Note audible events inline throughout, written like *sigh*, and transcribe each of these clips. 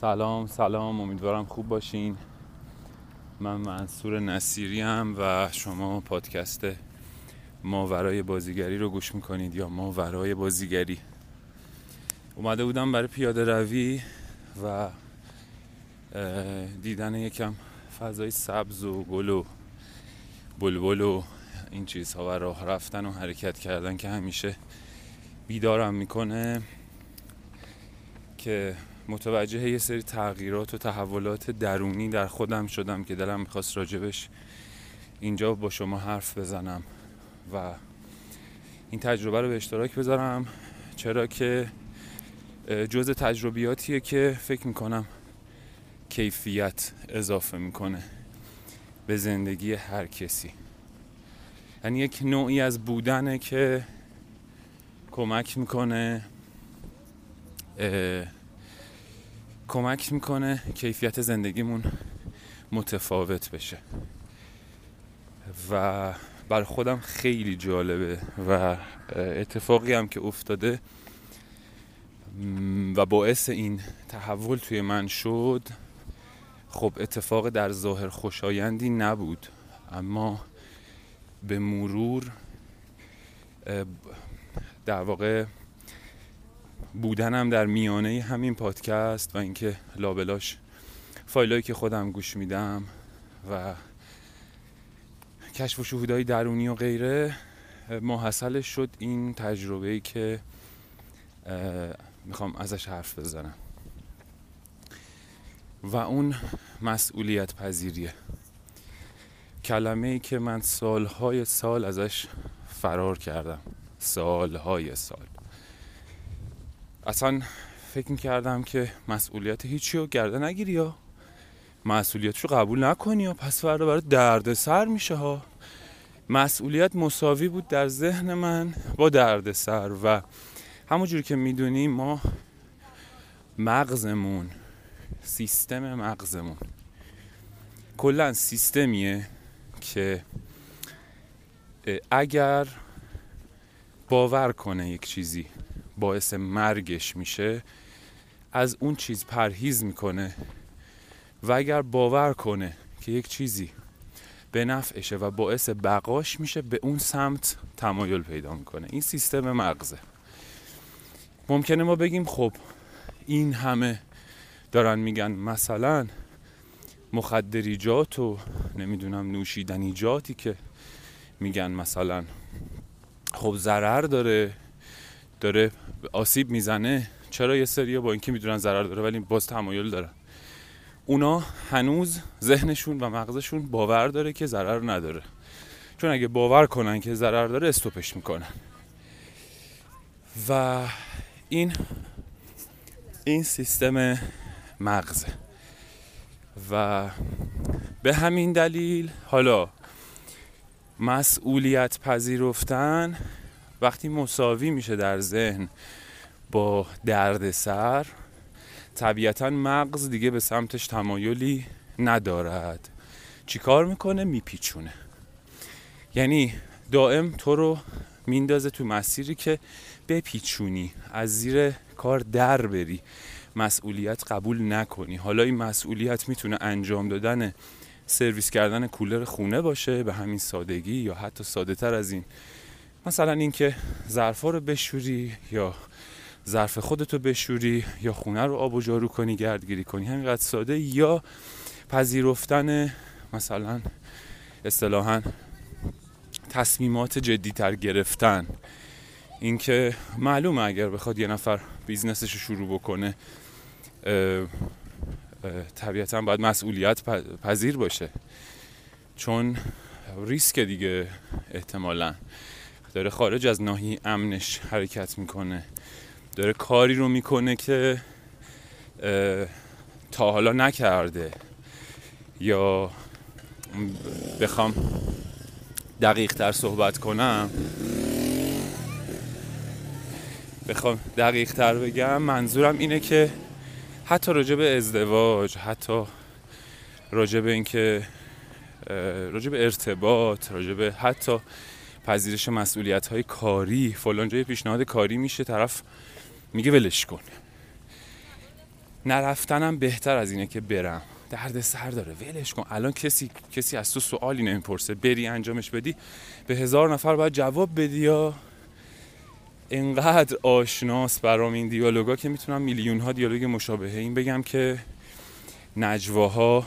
سلام سلام امیدوارم خوب باشین. من منصور نصیری هم و شما پادکست ماورای بازیگری رو گوش می‌کنید یا ماورای بازیگری. اومده بودم برای پیاده روی و دیدن یکم فضای سبز و گل و بلبل و این چیزها و راه رفتن و حرکت کردن که همیشه بیدارم می‌کنه که متوجه یه سری تغییرات و تحولات درونی در خودم شدم که دلم می‌خواست راجبش اینجا با شما حرف بزنم و این تجربه رو به اشتراک بذارم. چرا که جز تجربیاتیه که فکر می‌کنم کیفیت اضافه می‌کنه به زندگی هر کسی. یعنی یک نوعی از بودنه که کمک می‌کنه کمک می‌کنه کیفیت زندگیمون متفاوت بشه. و بر خودم خیلی جالبه و اتفاقی هم که افتاده و باعث این تحول توی من شد خب اتفاق در ظاهر خوشایندی نبود. اما به مرور در واقع بودنم در میانه همین پادکست و اینکه لابلاش فایلایی که خودم گوش میدم و کشف و شهودهای درونی و غیره محصلش شد این تجربه ای که می‌خوام ازش حرف بزنم. و اون مسئولیت پذیریه. کلمه ای که من سالهای سال ازش فرار کردم. سالهای سال. اصلا فکر می‌کردم که مسئولیت هیچی رو گرده نگیری یا مسئولیت رو قبول نکنی یا پس فردا برای درد سر میشه ها. مسئولیت مساوی بود در ذهن من با درد سر و همونجور که می‌دونیم ما مغزمون سیستم مغزمون کلا سیستمیه که اگر باور کنه یک چیزی باعث مرگش میشه از اون چیز پرهیز می‌کنه و اگر باور کنه که یک چیزی به نفعشه و باعث بقاش میشه به اون سمت تمایل پیدا می‌کنه. این سیستم مغزه. ممکنه ما بگیم خب این همه دارن میگن مثلا مخدریجات و نمی‌دونم نوشیدنیجاتی که میگن مثلا خب ضرر داره. داره آسیب می‌زنه. چرا یه سری با اینکه می‌دونن ضرر داره ولی باز تمایل دارن. اونا هنوز ذهنشون و مغزشون باور داره که ضرر نداره. چون اگه باور کنن که ضرر داره استوپش می‌کنن. و این این سیستم مغزه. و به همین دلیل حالا مسئولیت پذیرفتن وقتی مساوی میشه در ذهن با درد سر طبیعتا مغز دیگه به سمتش تمایلی ندارد. چیکار می‌کنه؟ میپیچونه. یعنی دائم تو رو میندازه تو مسیری که بپیچونی از زیر کار در بری. مسئولیت قبول نکنی. حالا این مسئولیت می‌تونه انجام دادن سرویس کردن کولر خونه باشه به همین سادگی یا حتی ساده تر از این مثلا اینکه ظرفا رو بشوری یا ظرف خودتو بشوری یا خونه رو آب و جارو کنی گردگیری کنی همینقدر ساده یا پذیرفتن مثلا اصطلاحا تصمیمات جدیتر گرفتن. اینکه معلومه اگر بخواد یه نفر business ش رو شروع بکنه طبیعتا باید مسئولیت پذیر باشه. چون ریسک دیگه احتمالا. داره خارج از ناحیه امنش حرکت می‌کنه. داره کاری رو می‌کنه که تا حالا نکرده. یا بخوام دقیق تر صحبت کنم. بخوام دقیق تر بگم منظورم اینه که حتی راجع به ازدواج حتی راجع به اینکه راجع به ارتباط راجع به حتی پذیرش مسئولیت های کاری. فلان جای پیشنهاد کاری میشه. طرف میگه ولش کن. نرفتنم بهتر از اینه که برم. درد سر داره. ولش کن. الان کسی کسی از تو سوالی نمی‌پرسه. بری انجامش بدی. به هزار نفر باید جواب بدی یا؟ انقدر آشناس برام این دیالوگا که می‌تونم میلیون ها دیالوگ مشابهه این بگم که نجواها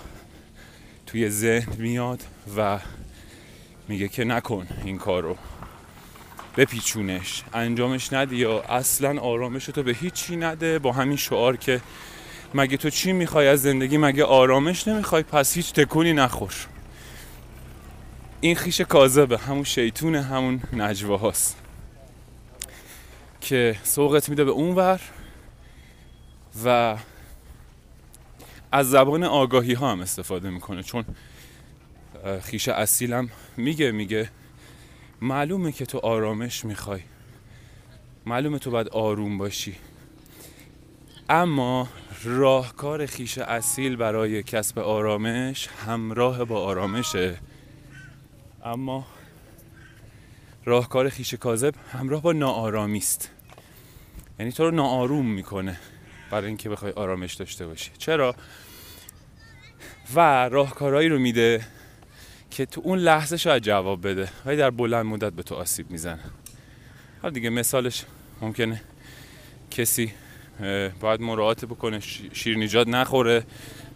توی ذهن میاد و میگه که نکن این کارو. بپیچونش. انجامش ندی یا اصلا آرامش تو به هیچی نده. با همین شعار که مگه تو چی می‌خوای از زندگی؟ مگه آرامش نمی‌خوای؟ پس هیچ تکونی نخور. این خیش کاذبه. همون شیطون همون نجوه هاست. که سوقت میده به اون ور و از زبان آگاهی ها هم استفاده می‌کنه. چون خیش اصیلم میگه میگه معلومه که تو آرامش می‌خوای. معلومه تو باید آروم باشی. اما راهکار خیش اصیل برای کسب آرامش همراه با آرامشه. اما راهکار خیش کاذب همراه با ناآرامی است. یعنی تو رو ناآروم می‌کنه برای اینکه بخوای آرامش داشته باشی. چرا؟ و راهکارهایی رو میده که تو اون لحظه شاید جواب بده. ولی در بلند مدت به تو آسیب می‌زنه. حالا دیگه مثالش ممکنه کسی باید مراعات بکنه. شیر نجات نخوره.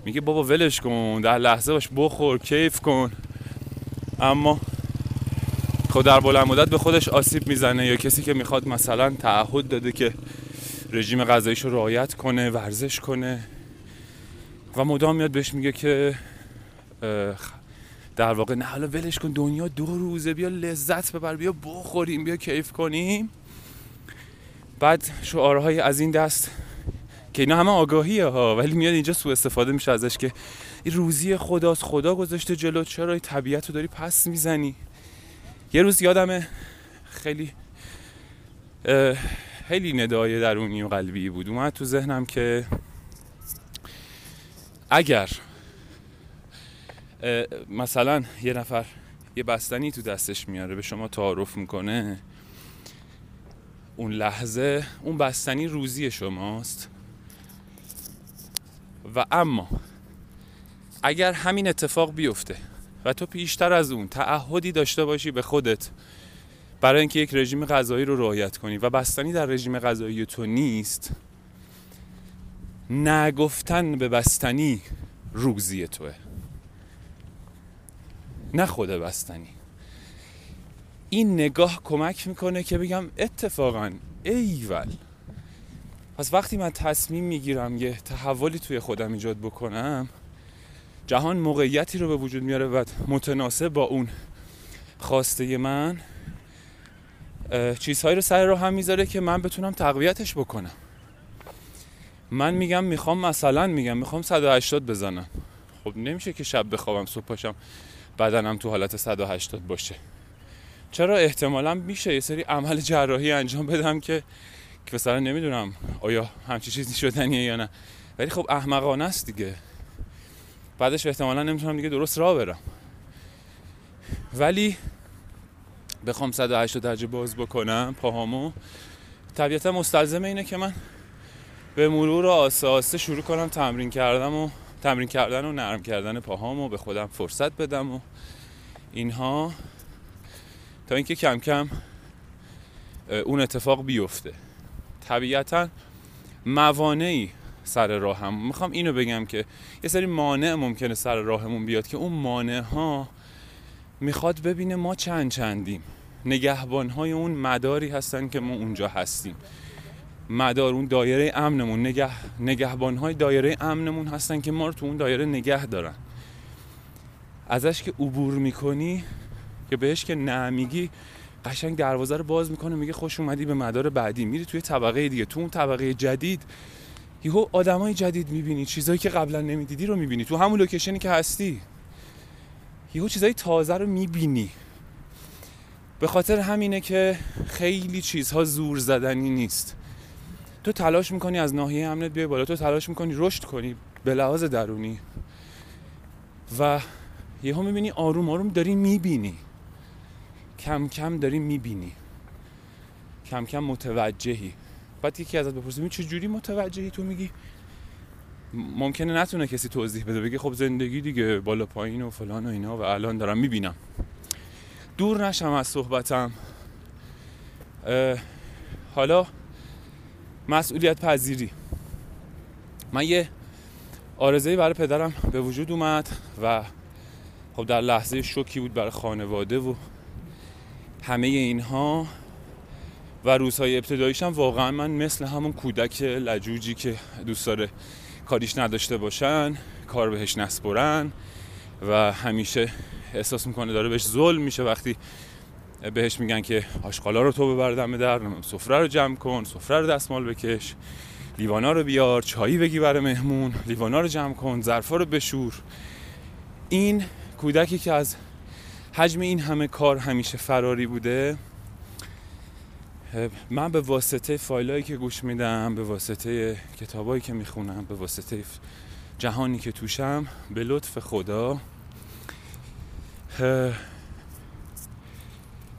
میگه بابا ولش کن. در لحظه باش بخور کیف کن. اما خود در بلند مدت به خودش آسیب می‌زنه. یا کسی که می‌خواد مثلا تعهد داده که رژیم غذاییش رو رعایت کنه ورزش کنه. و مدام میاد بهش میگه که در واقع نه حالا ولش کن دنیا دو روزه بیا لذت ببر بیا بخوریم بیا کیف کنیم. بعد شعارهای از این دست که اینا همه آگاهیه ها ولی میاد اینجا سوء استفاده میشه ازش که این روزی خداست خدا گذاشته جلو چرا طبیعت رو داری پس می‌زنی؟ یه روز یادم خیلی خیلی ندای درونی و قلبی بود. اومد تو ذهنم که اگر مثلا یه نفر یه بستنی تو دستش میاره به شما تعارف می‌کنه. اون لحظه اون بستنی روزی شماست. و اما اگر همین اتفاق بیفته و تو پیشتر از اون تعهدی داشته باشی به خودت برای اینکه یک رژیم غذایی رو رعایت کنی و بستنی در رژیم غذایی تو نیست نگفتن به بستنی روزی توه. نه خود بستنی. این نگاه کمک می‌کنه که بگم اتفاقا ایول. پس وقتی من تصمیم می‌گیرم یه تحولی توی خودم ایجاد بکنم جهان موقعیتی رو به وجود میاره و متناسب با اون خواسته من چیزهایی رو سر رو هم می‌ذاره که من بتونم تقویتش بکنم. من میگم می‌خوام مثلا میگم می‌خوام 180 بزنم. خب نمیشه که شب بخوابم صبح پاشم. بدنم تو حالت 180 باشه. چرا احتمالا میشه یه سری عمل جراحی انجام بدم که مثلا نمی‌دونم آیا همچی چیزی شدنیه یا نه. ولی خب احمقانه است دیگه. بعدش احتمالا نمی‌تونم دیگه درست راه برم. ولی بخوام 180 درجه باز بکنم پاهامو طبیعتا مستلزم اینه که من به مرور آسته آسته شروع کنم تمرین کردم و تمرین کردن و نرم کردن پاهامو به خودم فرصت بدم و اینها. تا اینکه کم کم اون اتفاق بیفته. طبیعتا موانعی سر راهم. می‌خوام اینو بگم که یه سری مانع ممکنه سر راهمون بیاد که اون مانع ها می‌خواد ببینه ما چند چندیم. نگهبان های اون مداری هستن که ما اونجا هستیم. مدار اون دایره امنمون نگه نگهبان های دایره امنمون هستن که ما رو تو اون دایره نگه دارن. ازش که عبور می‌کنی که بهش که نمیگی قشنگ دروازه رو باز می‌کنه میگه خوش اومدی به مدار بعدی. میری توی طبقه دیگه. تو اون طبقه جدید یهو آدمای جدید می‌بینی. چیزایی که قبلا نمی‌دیدی رو می‌بینی. تو همون لوکیشنی که هستی. یهو چیزای تازه رو می‌بینی. به خاطر همینه که خیلی چیزها زور زدنی نیست. تو تلاش می‌کنی از ناحیه امنت بیای بالا تو تلاش می‌کنی رشد کنی به لحاظ درونی. و یهو می‌بینی آروم آروم داری می‌بینی. کم کم داری می‌بینی. کم کم متوجهی. بعد یکی ازت بپرسه چه جوری متوجهی تو میگی؟ ممکنه نتونه کسی توضیح بده بگه خب زندگی دیگه بالا پایین و فلان و اینا و الان دارم می‌بینم. دور نشم از صحبتم. حالا مسئولیت پذیری من یه آرزه برای پدرم به وجود اومد و خب در لحظه شوکی بود برای خانواده و همه اینها و روزهای ابتداییشم واقعا من مثل همون کودک لجوجی که دوست داره کاریش نداشته باشن کار بهش نسپرن و همیشه احساس می‌کنه داره بهش ظلم میشه وقتی بهش میگن که آشغالا رو تو ببر دم در سفره رو جمع کن سفره رو دستمال بکش لیوانا رو بیار چایی بگی برای مهمون لیوانا رو جمع کن ظرفا رو بشور. این کودکی که از حجم این همه کار همیشه فراری بوده من به واسطه فایلایی که گوش میدم به واسطه کتابایی که می‌خونم به واسطه جهانی که توشم به لطف خدا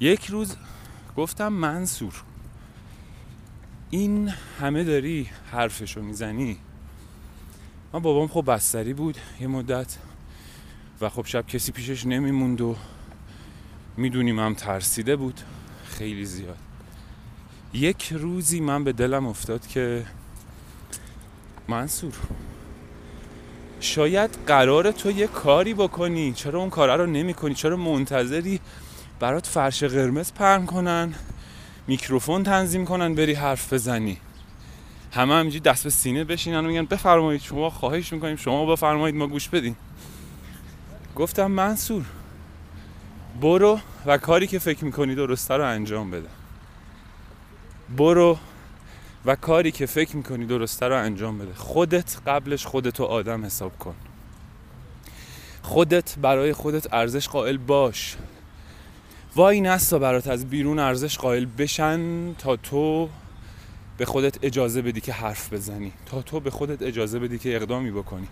یک روز گفتم منصور این همه داری حرفشو می‌زنی؟ من بابام خب بستری بود یه مدت و خب شب کسی پیشش نمیموند و می‌دونیم هم ترسیده بود خیلی زیاد. یک روزی من به دلم افتاد که منصور شاید قرار تو یه کاری بکنی چرا اون کاره رو نمی کنی چرا منتظری برات فرش قرمز پهن کنن میکروفون تنظیم کنن بری حرف بزنی. همه همینجوری دست به سینه بشینن و میگن بفرمایید شما خواهش می‌کنیم شما بفرمایید ما گوش بدیم گفتم منصور برو و کاری که فکر می‌کنی درسته رو انجام بده. برو و کاری که فکر می‌کنی درسته رو انجام بده. خودت قبلش خودتو آدم حساب کن. خودت برای خودت ارزش قائل باش. وای نستا برات از بیرون ارزش قائل بشن تا تو به خودت اجازه بدی که حرف بزنی. تا تو به خودت اجازه بدی که اقدامی بکنی.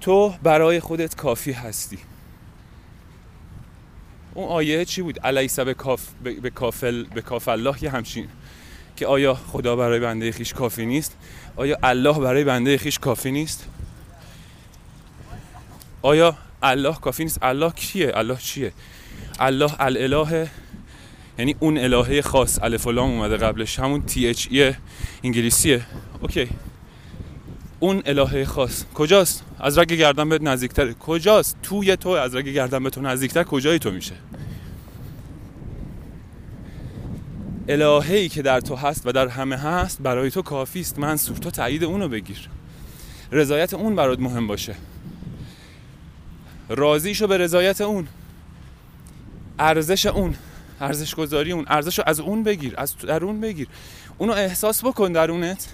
تو برای خودت کافی هستی. اون آیه چی بود؟ الیس به, کاف به, کافل به کاف الله یه همچین که آیا خدا برای بنده خویش کافی نیست؟ آیا الله برای بنده خویش کافی نیست؟ آیا الله کافی نیست؟ الله کیه؟ الله چیه؟ الله الاله یعنی اون الهه خاص. الف لام اومده قبلش. همون T H E انگلیسیه. اوکی. اون الهه خاص. کجاست؟ از رگ گردن بهت نزدیکتره. کجاست؟ توی تو. از رگ گردن به تو نزدیکتر کجای تو میشه؟ الههی که در تو هست و در همه هست برای تو کافی است منصور تو تایید اونو بگیر. رضایت اون برات مهم باشه. راضی شو به رضایت اون. ارزش اون ارزش گذاری اون. ارزش از اون بگیر از درون بگیر. اونو احساس بکن درونت.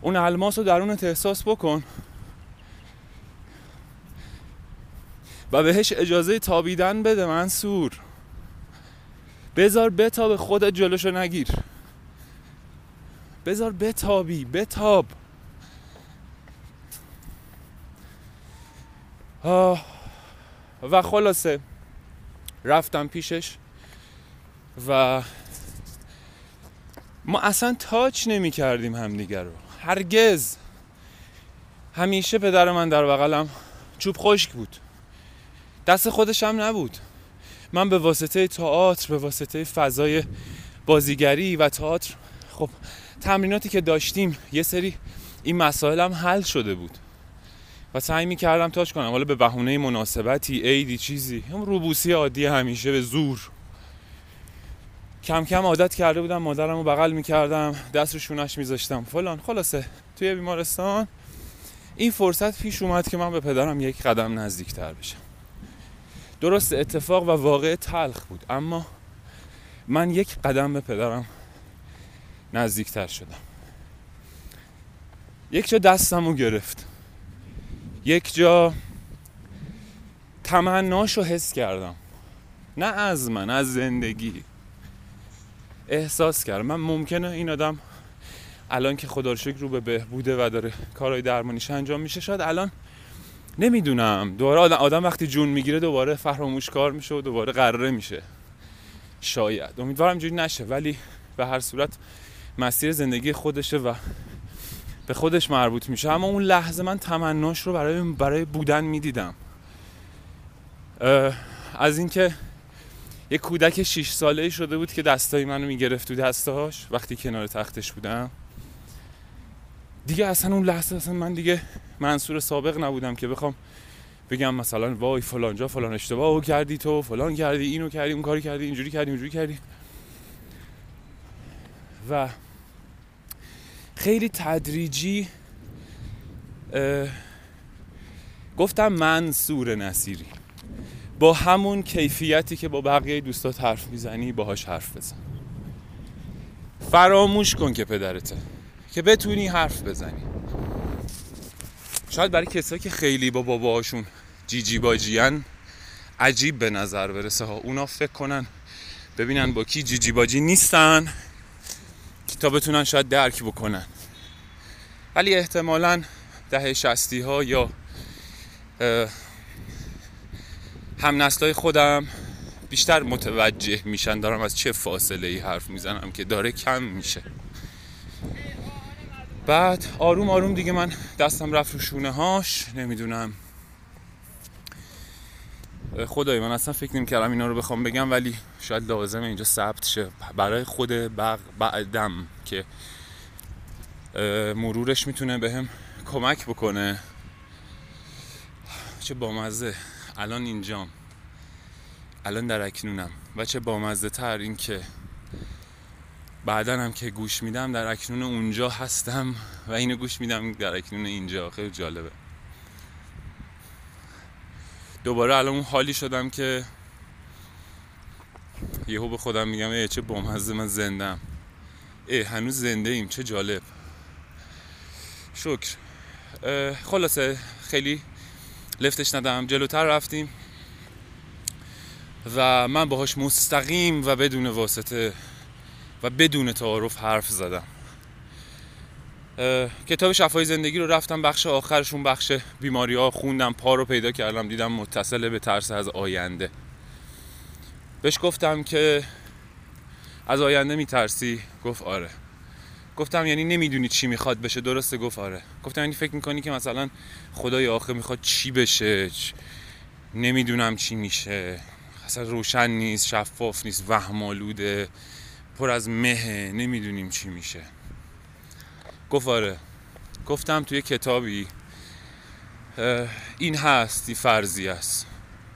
اون الماس رو درونت احساس بکن. و بهش اجازه تابیدن بده منصور. بذار بتاب خودت جلوشو نگیر. بذار بتابی بتاب. آه. و خلاصه رفتم پیشش و ما اصلا تاچ نمی کردیم همدیگر رو. هرگز. همیشه پدر من در بغلم چوب خشک بود. دست خودش هم نبود. من به واسطه تئاتر به واسطه فضای بازیگری و تئاتر خب تمریناتی که داشتیم یه سری این مسائل هم حل شده بود. و سعی می کردم تاچ کنم. حالا به بهونه مناسبتی عیدی چیزی. هم روبوسی عادی همیشه به زور. کم کم عادت کرده بودم مادرم رو بغل می‌کردم دست رو شونش میذاشتم. فلان. خلاصه. توی بیمارستان این فرصت پیش اومد که من به پدرم یک قدم نزدیکتر بشم. درست اتفاق و واقع تلخ بود اما من یک قدم به پدرم نزدیکتر شدم. یک جا دستم رو گرفت. یک جا تمناش حس کردم. نه از من از زندگی. احساس کردم. من ممکنه این آدم الان که خدا رو به بهبوده و داره کارهای درمانیش انجام میشه شاید الان نمی‌دونم. دوباره آدم, آدم وقتی جون می‌گیره دوباره فراموش کار میشه و دوباره قراره میشه. شاید. امیدوارم جوری نشه ولی به هر صورت مسیر زندگی خودشه و به خودش مربوط میشه. اما اون لحظه من تمناش رو برای برای بودن می‌دیدم. از اینکه یه کودک 6 ساله شده بود که دستای منو می‌گرفت تو دستاش وقتی کنار تختش بودم. دیگه اصلا اون لحظه اصلا من دیگه منصور سابق نبودم که بخوام بگم مثلا وای فلان جا فلان اشتباه کردی تو فلان کردی اینو کردی اون کاری کردی اینجوری کردی اونجوری کردی. و خیلی تدریجی گفتم منصور نصیری. با همون کیفیتی که با بقیه دوستات حرف می‌زنی باهاش حرف بزن. فراموش کن که پدرته که بتونی حرف بزنی. شاید برای کسایی که خیلی با باباهاشون جیجی باجیان عجیب به نظر برسه ها. اونا فکر کنن ببینن با کی جیجی باجی نیستن. تا بتونن شاید درک بکنن. ولی احتمالا دهه شستی ها یا هم نسلای خودم بیشتر متوجه میشن. دارم از چه فاصله ای حرف می‌زنم که داره کم میشه. بعد آروم آروم دیگه من دستم رفت رو شونه هاش نمی‌دونم. خدای من اصلا فکر نمی کردم اینا رو بخوام بگم ولی شاید لازمه اینجا ثبت شه. برای خود بق... بعدم که مرورش می‌تونه بهم کمک بکنه. چه بامزه. الان اینجام. الان در اکنونم. و چه بامزه تر این که بعدا هم که گوش میدم در اکنون اونجا هستم. و اینو گوش میدم در اکنون اینجا. خیلی جالبه. دوباره الان اون حالی شدم که یهو به خودم میگم ای چه بامزه من زندم ای هنوز زنده ایم چه جالب. شکر. خلاصه خیلی لفتش ندم جلوتر رفتیم و من باهاش مستقیم و بدون واسطه و بدون تعارف حرف زدم. کتاب شفای زندگی رو رفتم بخش آخرشون بخش بیماری ها خوندم پا رو پیدا کردم دیدم متصل به ترس از آینده. بهش گفتم که از آینده میترسی؟ گفت آره. گفتم یعنی نمی‌دونی چی می‌خواد بشه. درسته؟ گفت آره. گفتم یعنی فکر می‌کنی که مثلا خدای آخه می‌خواد چی بشه؟ نمی‌دونم چی میشه. اصلا روشن نیست شفاف نیست وهمالوده پر از مهه. نمی‌دونیم چی میشه. گفت آره. گفتم توی کتابی این هست فرضی است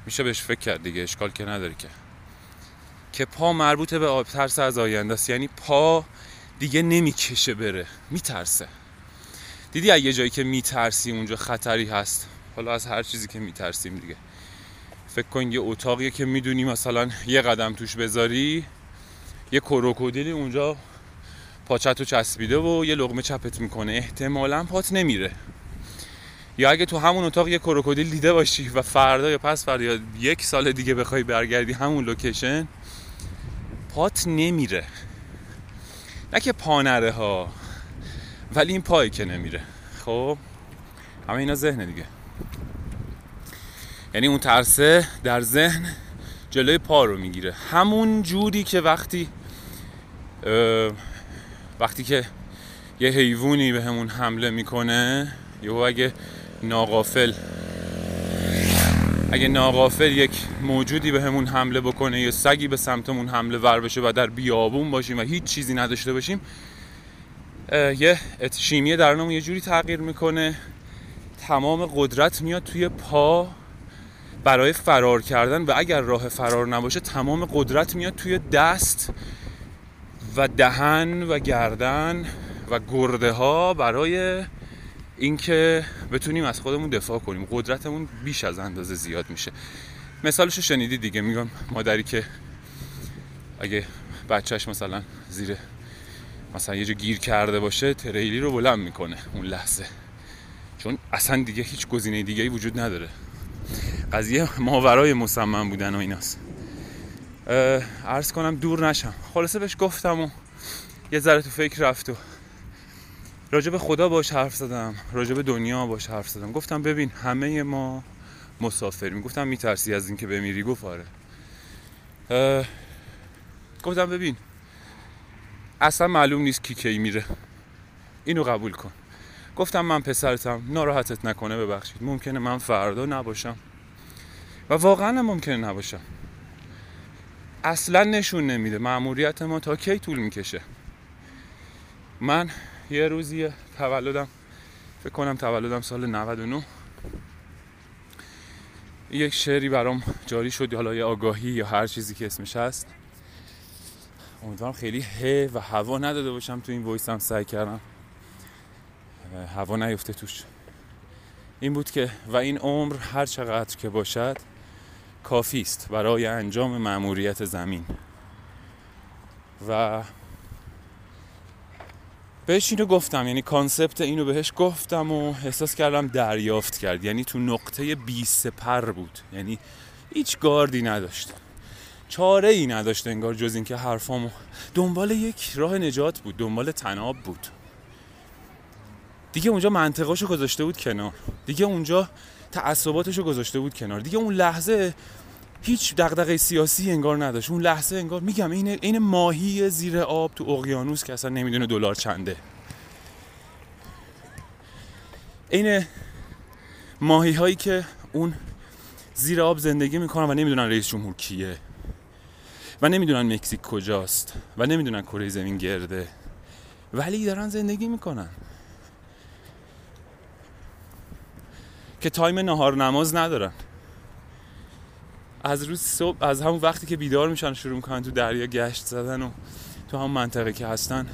میشه بهش فکر کرد دیگه اشکال که نداره که. که پا مربوط به آب ترس از آینده است. یعنی پا دیگه نمی‌کشه بره میترسه. دیدی اگه جایی که میترسی اونجا خطری هست؟ حالا از هر چیزی که میترسیم دیگه. فکر کن یه اتاقیه که می‌دونی مثلا یه قدم توش بذاری یه کروکودیلی اونجا پاچت رو چسبیده و یه لغمه چپت می‌کنه. احتمالا پات نمیره. یا اگه تو همون اتاق یه کروکودیل دیده باشی و فردا یا پس فردا یا یک سال دیگه بخوای برگردی همون لوکیشن پات نمیره. نه که پا نره ها ولی این پایی که نمیره. خب همه اینا ذهن دیگه. یعنی اون ترسه در ذهن جلوی پا رو می‌گیره. همون جوری که وقتی وقتی که یه حیوانی به همون حمله می‌کنه یا اگه ناقافل اگه ناقافل یک موجودی به همون حمله بکنه یا سگی به سمتمون حمله ور بشه و در بیابون باشیم و هیچ چیزی نداشته باشیم یه شیمی درونمون یه جوری تغییر می‌کنه. تمام قدرت میاد توی پا برای فرار کردن و اگر راه فرار نباشه تمام قدرت میاد توی دست و دهن و گردن و گرده ها برای اینکه بتونیم از خودمون دفاع کنیم. قدرتمون بیش از اندازه زیاد میشه. مثالشو شنیدی دیگه. میگم مادری که اگه بچهش مثلا زیر مثلا یه جا گیر کرده باشه تریلی رو بلند می‌کنه اون لحظه. چون اصلا دیگه هیچ گزینه دیگه ای وجود نداره. قضیه ماورای مصمم بودن و ایناست. عرض کنم دور نشم. خلاصه بهش گفتم و یه ذره تو فکر رفت و راجع به خدا باش حرف زدم. راجع به دنیا باش حرف زدم. گفتم ببین همه ما مسافریم. گفتم میترسی از اینکه بمیری؟ گفت آره. گفتم ببین اصلا معلوم نیست کی کی میره. اینو قبول کن. گفتم من پسرتم. ناراحتت نکنه ببخشید. ممکنه من فردا نباشم. و واقعا ممکنه نباشم. اصلا نشون نمیده. معمولیت ما تا کی طول می‌کشه؟ من یه روزی تولدم فکر کنم تولدم سال 99 یک شعری برام جاری شد حالا یه آگاهی یا هر چیزی که اسمش هست. امیدوارم خیلی ه و هوا نداده باشم تو این voice م سعی کردم. هوا نیفته توش. این بود که و این عمر هر چقدر که باشد کافی است برای انجام مأموریت زمین. و بهش اینو گفتم یعنی concept اینو بهش گفتم و احساس کردم دریافت کرد. یعنی تو نقطه به سپر بود. یعنی هیچ گاردی نداشت. چاره ای نداشت انگار جز اینکه حرفامو دنبال یک راه نجات بود دنبال تناب بود. دیگه اونجا منطقاشو گذاشته بود کنار. دیگه اونجا تعصباتشو گذاشته بود کنار. دیگه اون لحظه هیچ دغدغه سیاسی انگار نداشت. اون لحظه انگار میگم این این ماهی زیر آب تو اقیانوس که اصلا نمی‌دونه دلار چنده. این ماهی هایی که اون زیر آب زندگی می‌کنن و نمی‌دونن رئیس جمهور کیه و نمی‌دونن مکزیک کجاست و نمی‌دونن کره زمین گرده. ولی دارن زندگی می‌کنن. که تایم نهار نماز ندارن. از روز صبح از همون وقتی که بیدار میشن شروع می‌کنن تو دریا گشت زدن و تو هم منطقه که هستن.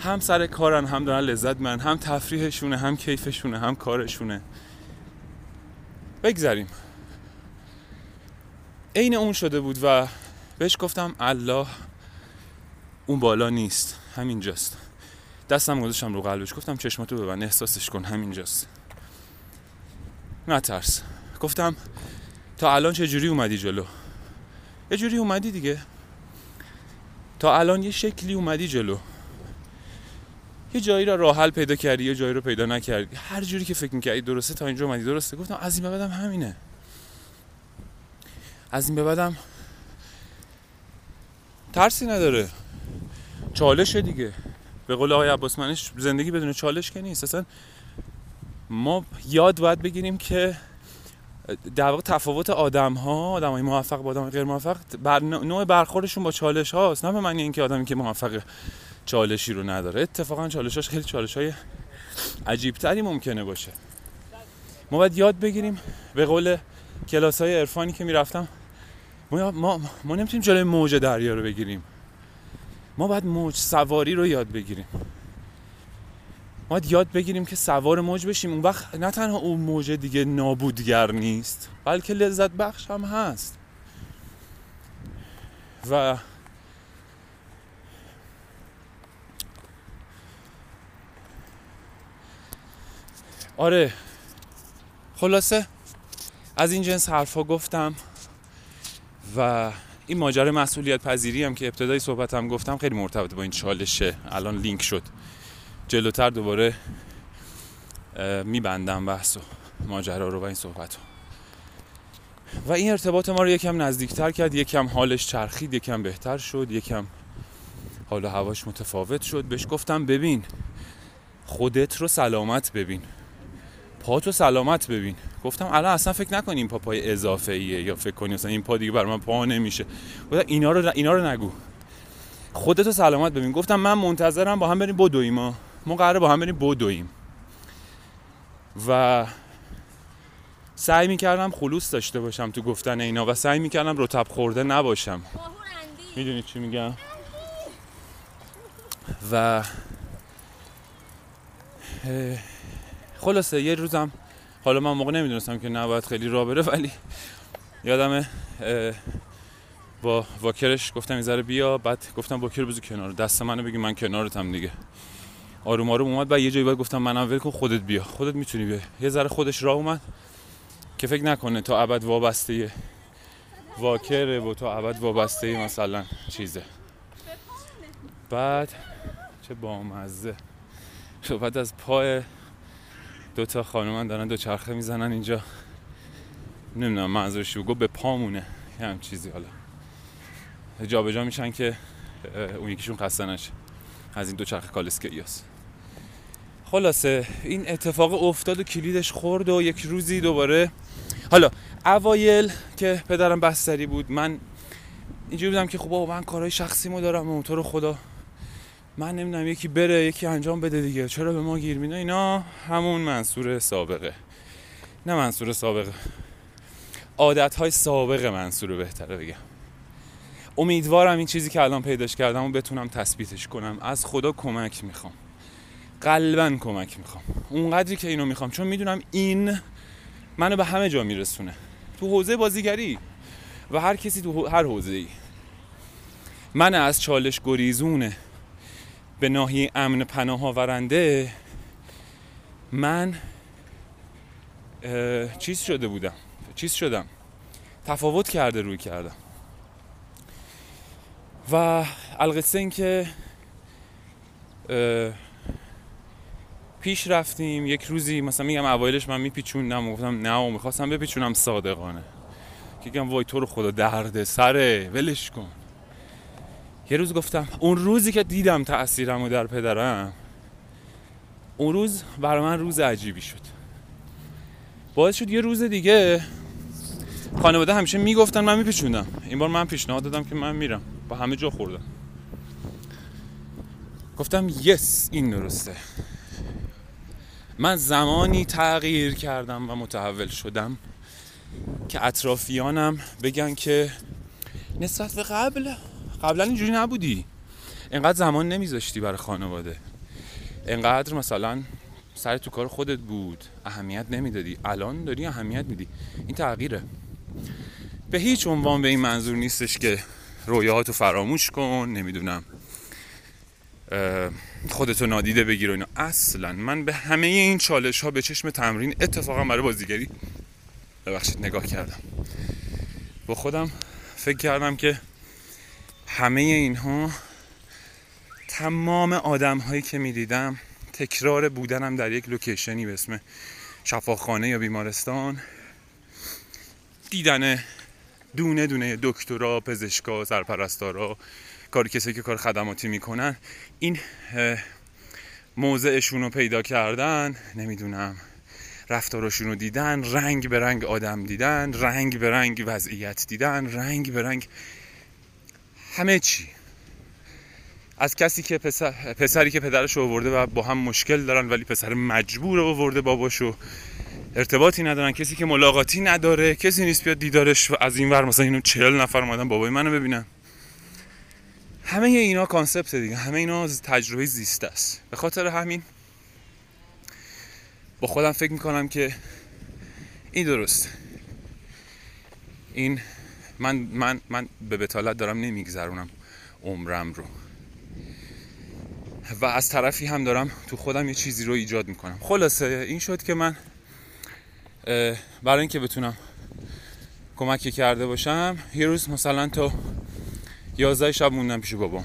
هم سر کارن هم دارن لذت من هم تفریحشونه هم کیفشونه هم کارشونه. بگذاریم عین اون شده بود و بهش گفتم الله. اون بالا نیست. همینجاست. دستم گذاشتم رو قلبش. گفتم چشماتو ببند احساسش کن. همینجاست. نترس. گفتم تا الان چه جوری اومدی جلو؟ یه جوری اومدی دیگه. تا الان یه شکلی اومدی جلو. یه جایی را راه حل پیدا کردی یه جایی رو پیدا نکردی. هر جوری که فکر می‌کردی درسته تا اینجا اومدی. درسته. گفتم از این به بعدم همینه. از این به بعدم ترسی نداره. چالشه دیگه. به قول آقای عباس منش زندگی بدون چالش که نیست. اصلا ما یاد باید بگیریم که در واقع تفاوت آدم ها آدم های موفق با آدم غیر موفق بر نوع برخوردشون با چالش هاست. نه به معنی اینکه آدمی که موفق چالشی رو نداره. اتفاقا چالشاش خیلی چالش های عجیب تری ممکنه باشه. ما باید یاد بگیریم به قول کلاس های عرفانی که می‌رفتم ما, ما, ما نمی‌تونیم جلوی موج دریا رو بگیریم. ما باید موج سواری رو یاد بگیریم. باید یاد بگیریم که سوار موج بشیم. اون وقت نه تنها اون موج دیگه نابودگر نیست بلکه لذت بخش هم هست. و آره خلاصه از این جنس حرفا گفتم و این ماجرا مسئولیت پذیری هم که ابتدای صحبتم گفتم خیلی مرتبط با این چالشه. الان لینک شد. جلوتر دوباره میبندم بحث و ماجرا رو و این صحبت رو. و این ارتباط ما رو یکم نزدیکتر کرد یکم حالش چرخید یکم بهتر شد یکم حال و هواش متفاوت شد. بهش گفتم ببین خودت رو سلامت ببین. پاتو سلامت ببین. گفتم الان اصلا فکر نکنی این پا پای اضافه ایه یا فکر کنی مثلا این پا دیگه بر من پا نمیشه. گفتم اینا رو اینا رو نگو. خودتو سلامت ببین. گفتم من منتظرم با هم بریم بدویم ما ما قراره با هم بریم بدویم. و سعی می‌کردم خلوص داشته باشم تو گفتن اینا و سعی می‌کردم رتب خورده نباشم. می‌دونی چی میگم؟ و خلاصه یه روزم حالا من موقع نمی‌دونستم که نباید خیلی را بره ولی یادم با واکرش گفتم یه ذره بیا بعد گفتم واکر بزو کنار دست منو بگی من کنارتم دیگه. آروم آروم اومد و یه جایی بعد گفتم منم ول کن خودت بیا. خودت می‌تونی بیا. یه ذره خودش راه اومد که فکر نکنه تا ابد وابسته واکره و تا ابد وابسته مثلا چیزه. بعد چه بامزه. بعد از پای دو تا خانومن دارن دو چرخه می‌زنن اینجا. نمی‌دونم منظورش گفت به پامونه. یه هم چیزی حالا. جا جا میشن که اون یکیشون خسته نشه. از این دو چرخ کالسکیاس خلاصه این اتفاق افتاد و کلیدش خورد و یک روزی دوباره. حالا اوایل که پدرم بستری بود من اینجوری بودم که خب من کارهای شخصیمو دارم و تو رو خدا. من نمی‌دونم یکی بره یکی انجام بده دیگه. چرا به ما گیر میده اینا همون منصور سابقه. نه منصور سابقه. عادت های سابق منصور بهتره بگم. امیدوارم این چیزی که الان پیداش کردم و بتونم تثبیتش کنم. از خدا کمک می‌خوام. قلبا کمک می‌خوام. اونقدری که اینو می‌خوام. چون می‌دونم این منو به همه جا میرسونه. تو حوزه بازیگری. و هر کسی تو هر حوزه ای من از چالش گریزونه به ناحیه امن پناه آورنده من چیز شده بودم. چیز شدم. تفاوت کرده روی کردم. و القصه این که پیش رفتیم. یک روزی مثلا میگم اوایلش من میپیچوندم و گفتم نه و می‌خواستم بپیچونم صادقانه. که گم وای تو رو خدا درد سره ولش کن. یه روز گفتم اون روزی که دیدم تأثیرم و در پدرم اون روز برای من روز عجیبی شد. باعث شد یه روز دیگه خانواده همیشه می‌گفتن من میپیچوندم. این بار من پیشنهاد دادم که من میرم. با همه جا خوردم. گفتم یس این درسته. من زمانی تغییر کردم و متحول شدم که اطرافیانم بگن که نسبت به قبل قبلا اینجوری نبودی. انقدر زمان نمیذاشتی برای خانواده. انقدر مثلا سر تو کار خودت بود اهمیت نمی‌دادی. الان داری اهمیت میدی. این تغییره. به هیچ عنوان به این منظور نیستش که رویاهاتو فراموش کن نمی‌دونم. خودتو نادیده بگیر و اینا. اصلا من به همه این چالش ها به چشم تمرین اتفاقا برای بازیگری ببخشید نگاه کردم. با خودم فکر کردم که همه اینها تمام آدم هایی که می دیدم تکرار بودنم در یک لوکیشنی به اسم شفاخانه یا بیمارستان. دیدن دونه دونه دکترا پزشکا سرپرستارا کاری کسی که کار خدماتی می‌کنن. این موضعشون رو پیدا کردن نمی‌دونم رفتارشون رو دیدن رنگ به رنگ آدم دیدن رنگ به رنگ وضعیت دیدن رنگ به رنگ همه چی. از کسی که پسر، پسری که پدرش رو آورده و با هم مشکل دارن ولی پسر مجبور آورده باباشو. ارتباطی ندارن کسی که ملاقاتی نداره کسی نیست بیاد دیدارش و از این ور مثلا اینو چهل نفر اومدن بابای منو ببینن. همه اینا concept دیگه همه اینا تجربه زیسته است. به خاطر همین با خودم فکر می‌کنم که این درست. این من من من به بتالت دارم نمیگذرونم عمرم رو. و از طرفی هم دارم تو خودم یه چیزی رو ایجاد می‌کنم. خلاصه این شد که من برای اینکه بتونم کمکی کرده باشم یه روز مثلا تا یازده شب موندم پیش بابام.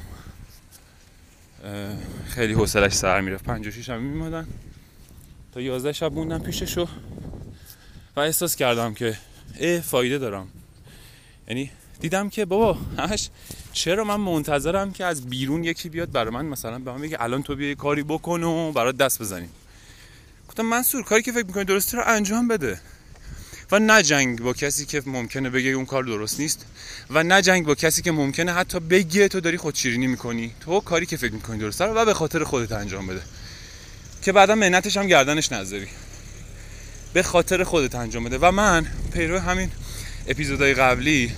خیلی حوصلش سر می‌رفت. پنج و شیش هم میمادن تا یازده شب موندم پیششو و احساس کردم که اه فایده دارم. یعنی دیدم که بابا همش چرا من منتظرم که از بیرون یکی بیاد برای من مثلا به من بگه الان تو بیا کاری بکن و برات دست بزنیم. گفتم منصور کاری که فکر می‌کنی درسته رو انجام بده. و نه جنگ با کسی که ممکنه بگه اون کار درست نیست. و نه جنگ با کسی که ممکنه حتی بگه تو داری خودشیرینی می‌کنی. تو کاری که فکر می‌کنی درسته رو و به خاطر خودت انجام بده. که بعدا منتش هم گردنش نذاری. به خاطر خودت انجام بده. و من پیرو همین اپیزودهای قبلی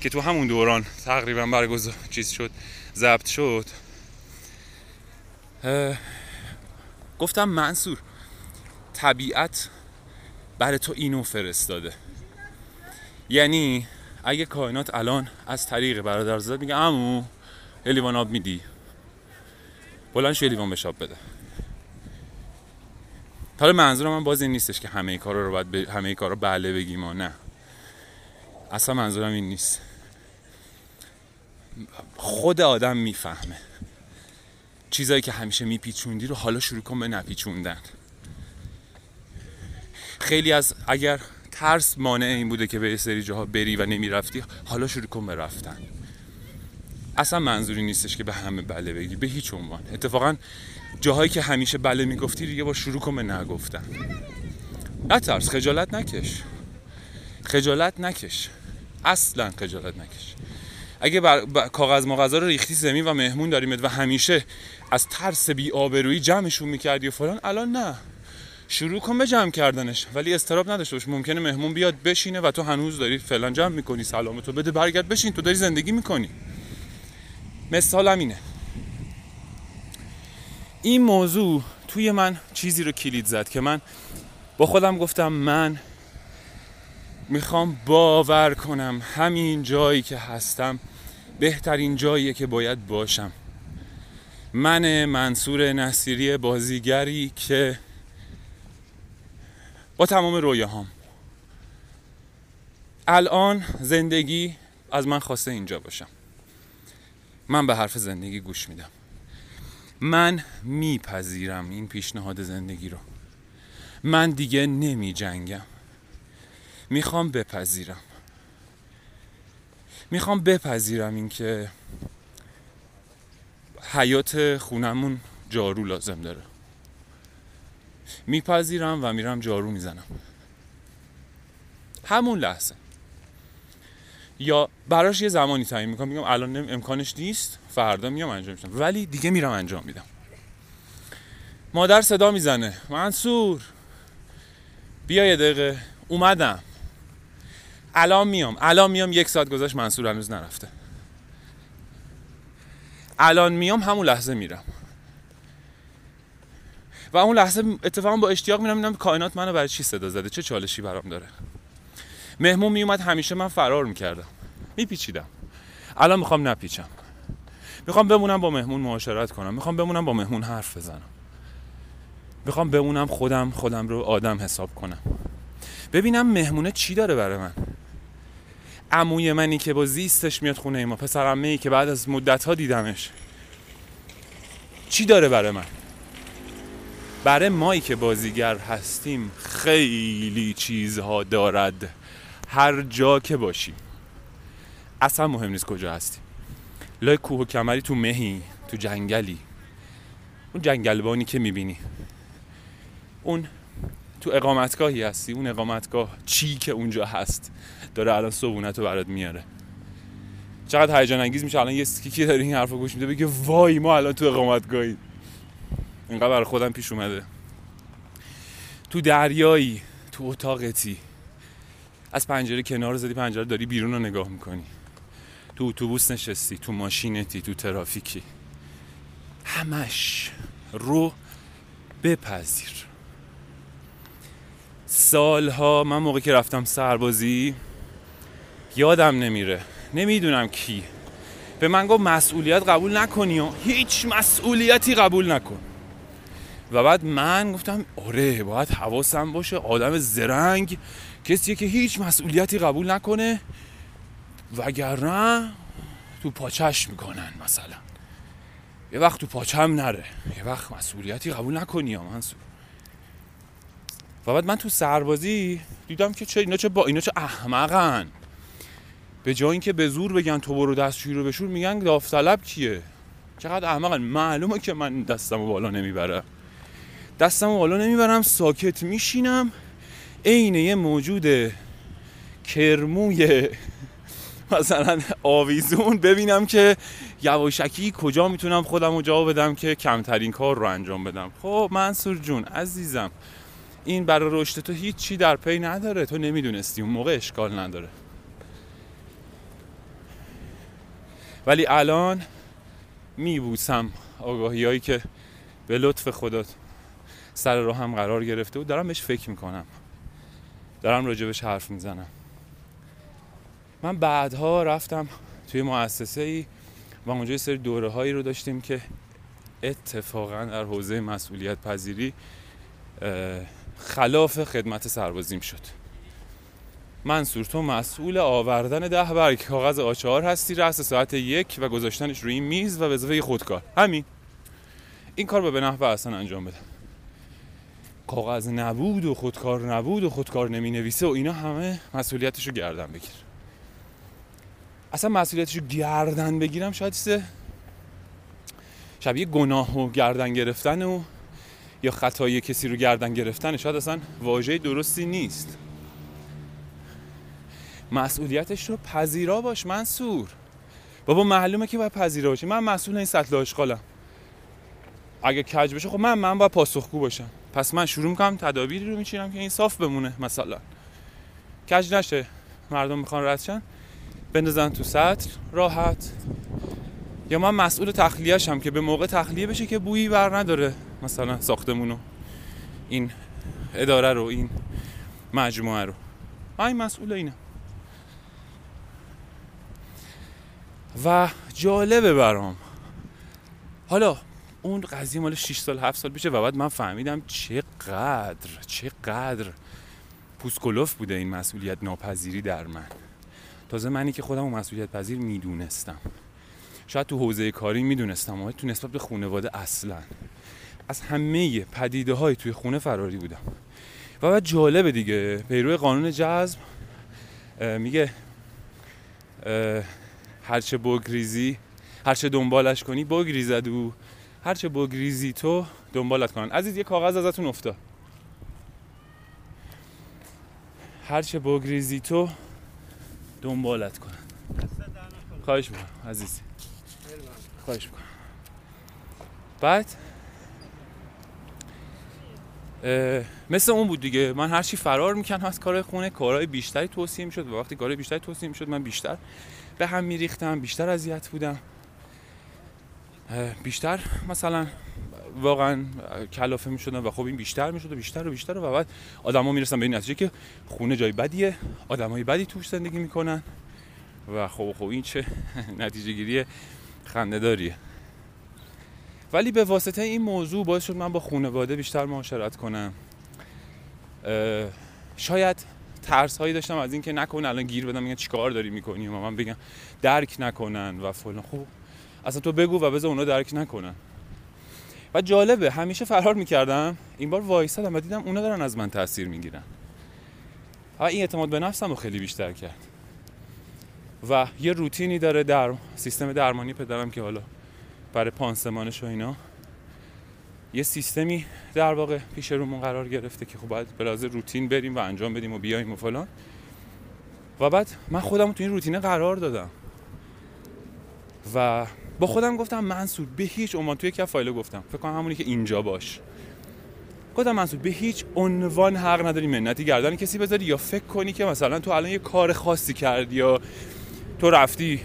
که تو همون دوران تقریبا برگزار چیز شد ضبط شد گفتم منصور طبیعت برای تو اینو فرستاده. یعنی اگه کائنات الان از طریق برادرزاد میگه امو یه لیوان آب میدی. بلند شو لیوان بشاب بده. حالا منظورم من باز این نیستش که همه کارا رو باید ب... همه کارا بله بگیم و نه. اصلا منظورم این نیست. خود آدم می‌فهمه. چیزایی که همیشه میپیچوندی رو حالا شروع کن به نپیچوندن. خیلی از اگر ترس مانع این بوده که به سری جاها بری و نمی‌رفتی حالا شروع کن به رفتن. اصلا منظوری نیستش که به همه بله بگی به هیچ عنوان. اتفاقا جاهایی که همیشه بله می‌گفتی دیگه با شروع کن به نگفتن. نترس خجالت نکش. خجالت نکش. اصلا خجالت نکش. اگه بر... کاغذ مغازه رو ریختی زمین و مهمون داریمت و همیشه از ترس بی آبرویی جمعشون می‌کردی و فلان الان نه. شروع کن به جمع کردنش. ولی استراب نداشته باش. ممکنه مهمون بیاد بشینه و تو هنوز داری فلان جمع می‌کنی سلامتو بده برگرد بشین تو داری زندگی می‌کنی. مثال اینه. این موضوع توی من چیزی رو کلید زد که من با خودم گفتم من می‌خوام باور کنم همین جایی که هستم بهترین جاییه که باید باشم. من منصور نصیری بازیگری که با تمام رویاهام. الان زندگی از من خواسته اینجا باشم من به حرف زندگی گوش میدم. من میپذیرم این پیشنهاد زندگی رو. من دیگه نمی جنگم می‌خوام بپذیرم. می‌خوام بپذیرم اینکه حیات خونمون جارو لازم داره. میپذیرم و میرم جارو می‌زنم. همون لحظه. یا براش یه زمانی تعیین می‌کنم میگم الان امکانش نیست فردا میام انجام میدم. ولی دیگه میرم انجام میدم. مادر صدا می‌زنه. منصور بیا یه دقیقه. اومدم. الان میام. الان میام. یک ساعت گذاشت منصور هنوز نرفته. الان میام همون لحظه میرم. و اون لحظه اتفاقا با اشتیاق میرم کائنات منو برای چی صدا زده؟ چه چالشی برام داره؟ مهمون میومد همیشه من فرار می‌کردم. میپیچیدم. الان می‌خوام نپیچم. می‌خوام بمونم با مهمون معاشرت کنم. می‌خوام بمونم با مهمون حرف بزنم. می‌خوام بمونم خودم خودم رو آدم حساب کنم. ببینم مهمونه چی داره برای من. عموی منی که با زیستش میاد خونه ما. پسر ای که بعد از مدت ها دیدمش. چی داره برای من؟ برای مایی که بازیگر هستیم خیلی چیزها دارد. هر جا که باشیم. اصلا مهم نیست کجا هستیم. لای کوه و کمری تو مهی تو جنگلی. اون جنگلبانی که می‌بینی. اون تو اقامتگاهی هستی. اون اقامتگاه چی که اونجا هست. داره الان صبونت رو برات میاره. چقدر هیجان انگیز میشه الان یه سکیکی داره این حرفو گوش میده بگه وای ما الان تو اقامتگاهی اینقدر برای خودم پیش اومده. تو دریایی تو اتاقتی از پنجره کنار زدی پنجره داری بیرون رو نگاه می‌کنی. تو اتوبوس نشستی تو ماشینتی تو ترافیکی. همش رو بپذیر. سالها من موقع که رفتم سربازی یادم نمیره. نمی‌دونم کی. به من گفت مسئولیت قبول نکنی و هیچ مسئولیتی قبول نکن. و بعد من گفتم آره باید حواسم باشه آدم زرنگ کسیه که هیچ مسئولیتی قبول نکنه وگرنه تو پاچش می‌کنن مثلا. یه وقت تو پاچم نره یه وقت مسئولیتی قبول نکنی یا و بعد من تو سربازی دیدم که چه اینا چه با اینا چه احمقن. به جای اینکه به زور بگن تو برو دستشویی رو بشور میگن داوطلب کیه؟ چقدر احمقن؟ معلومه که من دستمو بالا نمی‌برم. دستمو بالا نمی‌برم ساکت میشینم. عین یه موجود کرموی مثلا آویزون. ببینم که یواشکی کجا می‌تونم خودم رو جا بدم که کمترین کار رو انجام بدم. خب منصور جون عزیزم این برای رشد تو هیچی در پی نداره. تو نمی‌دونستی اون موقع اشکال نداره. ولی الان میبوسم آگاهی هایی که به لطف خدا سر رو هم قرار گرفته و دارم بهش فکر می‌کنم. دارم راجبش حرف می‌زنم. من بعدها رفتم توی مؤسسه ای و اونجا یه سری دوره هایی رو داشتیم که اتفاقا در حوزه مسئولیت پذیری خلاف خدمت سربازیم شد. منصور تو مسئول آوردن ده برگ. کاغذ آچار هستی رأس ساعت یک و گذاشتنش روی میز و وظیفه خودکار. همین. این کار به نحوه اصلا انجام بده کاغذ نبود و خودکار نبود و خودکار نمی نویسه و اینا همه مسئولیتش رو گردن بگیر. اصلا مسئولیتش رو گردن بگیرم شاید چیز شبیه گناه و گردن گرفتن و یا خطای کسی رو گردن گرفتن. شاید اصلا واژه درستی نیست. مسئولیتش رو پذیرا باش منصور. بابا معلومه که باید پذیرا باشی. من مسئول این سطل آشغالم. اگه کج بشه خب من من باید پاسخگو باشم. پس من شروع می‌کنم تدابیری رو میچینم که این صاف بمونه مثلا. کج نشه مردم می‌خوان ردشن بندازن تو سطل راحت. یا من مسئول تخلیهشم که به موقع تخلیه بشه که بویی بر نداره مثلا ساختمونو. این اداره رو این مجموعه رو. من مسئول اینه و جالبه برام. حالا اون قضیه مال 6 سال 7 سال پیشه و بعد من فهمیدم چقدر چقدر پوسکولوف بوده این مسئولیت ناپذیری در من. تازه منی که خودم مسئولیت پذیر می‌دونستم. شاید تو حوزه کاری می‌دونستم اما تو نسبت به خانواده اصلا. از همه پدیده های توی خونه فراری بودم. و بعد جالبه دیگه پیرو قانون جذب میگه هرچه بگریزی هرچه دنبالش کنی بگریزد و هرچه بگریزی تو دنبالت کنن. عزیز یه کاغذ ازتون افتاد. هرچه بگریزی تو دنبالت کنن. خواهش می‌کنم عزیزی خواهش می‌کنم. بعد مثل اون بود دیگه. من هرچی فرار می‌کنم از کار خونه کارهای بیشتری توصیه می‌شد. و وقتی کارهای بیشتری توصیه می‌شد من بیشتر به هم میریختم بیشتر اذیت بودم. بیشتر مثلا واقعا کلافه می‌شدم و خب این بیشتر می‌شد و بیشتر و بیشتر و بعد آدما می‌رسن به این نتیجه که خونه جای بدیه آدمای بدی توش زندگی می‌کنن و خب خب این چه *laughs* نتیجه گیری خنده داریه ولی به واسطه این موضوع باعث شد من با خانواده بیشتر معاشرت کنم. شاید ترس هایی داشتم از اینکه نکنه الان گیر بدم میگن چیکار داری می‌کنی؟ و من بگم درک نکنن و فلان. خب اصلا تو بگو و بذار اونا درک نکنن. و جالبه همیشه فرار می‌کردم. این بار وایسادم و دیدم اونا دارن از من تاثیر می‌گیرن. و این اعتماد به نفسم رو خیلی بیشتر کرد. و یه روتینی داره در سیستم درمانی پدرم که حالا برای پانسمانش و اینا. یه سیستمی در واقع پیش رومون قرار گرفته که خب باید به روتین بریم و انجام بدیم و بیایم و فلان. و بعد من خودم تو این روتینه قرار دادم. و با خودم گفتم منصور به هیچ عنوان توی یک فایل گفتم. فکر کنم همونی که اینجا باش. گفتم منصور به هیچ عنوان حق نداری منتی گردن کسی بذاری یا فکر کنی که مثلا تو الان یه کار خاصی کردی یا تو رفتی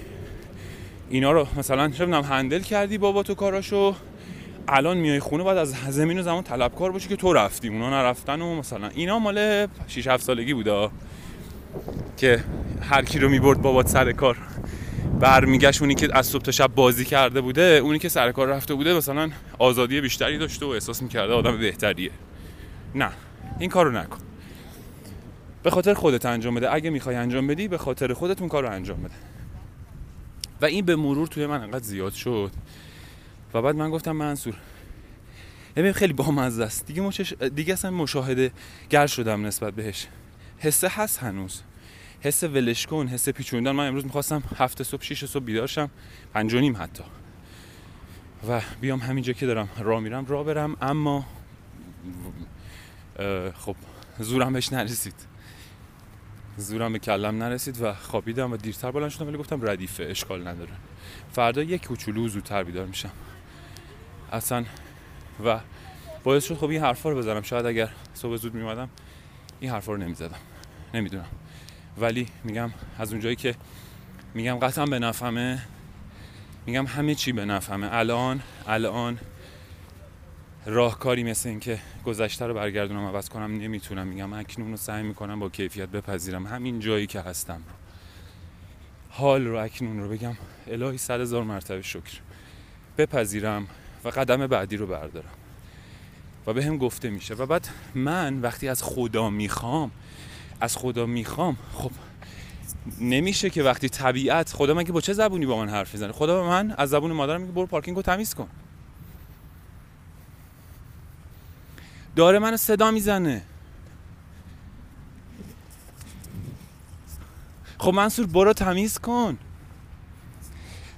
اینا رو مثلا چه هندل کردی بابا تو کاراشو الان میای خونه بعد از زمین و زمان طلبکار باشی که تو رفتی اونا نرفتن و مثلا اینا مال 6 7 سالگی بوده که هر کی رو می‌برد بابات سر کار. برمیگشت اونی که از صبح تا شب بازی کرده بوده اونی که سر کار رفته بوده مثلا آزادی بیشتری داشته و احساس می‌کرده آدم بهتریه. نه این کارو نکن. به خاطر خودت انجام بده. اگه می‌خوای انجام بدی به خاطر خودت اون کارو انجام بده. و این به مرور توی من انقدر زیاد شد. و بعد من گفتم منصور ببین خیلی بامزه است. دیگه مشش... دیگه اصلا مشاهده گر شدم نسبت بهش. حسه هست هنوز. حس ولش کن حس پیچوندن. من امروز می‌خواستم هفته صبح شیش صبح بیدار شم. پنج حتی. و بیام همینجا که دارم. راه میرم راه برم. اما خب زورم بهش نرسید. زورم به کلم نرسید و خوابیدم و دیرتر بلند شدم ولی گفتم ردیفه اشکال نداره. فردا یک کوچولو زودتر بیدار میشم. اصلا و باعث شد خب این حرفا رو بزنم. شاید اگر صبح زود میومدم این حرفا رو نمی‌زدم. نمی‌دونم. ولی میگم از اونجایی که میگم قطعا به نفهمه میگم همه چی به نفهمه الان الان راهکاری مثل این که گذشته رو برگردونم عوض کنم نمی‌تونم. میگم اکنون رو سعی می‌کنم با کیفیت بپذیرم. همین جایی که هستم رو. حال رو اکنون رو بگم. الهی صد هزار مرتبه شکر. بپذیرم و قدم بعدی رو بردارم. و به هم گفته میشه. و بعد من وقتی از خدا می‌خوام از خدا می‌خوام. خب نمیشه که وقتی طبیعت خدا من که با چه زبونی با من حرف می‌زنه؟ خدا به من از زبون مادرم میگه برو پارکینگ رو تمیز کن. داره منو صدا می‌زنه. خب منصور برو تمیز کن.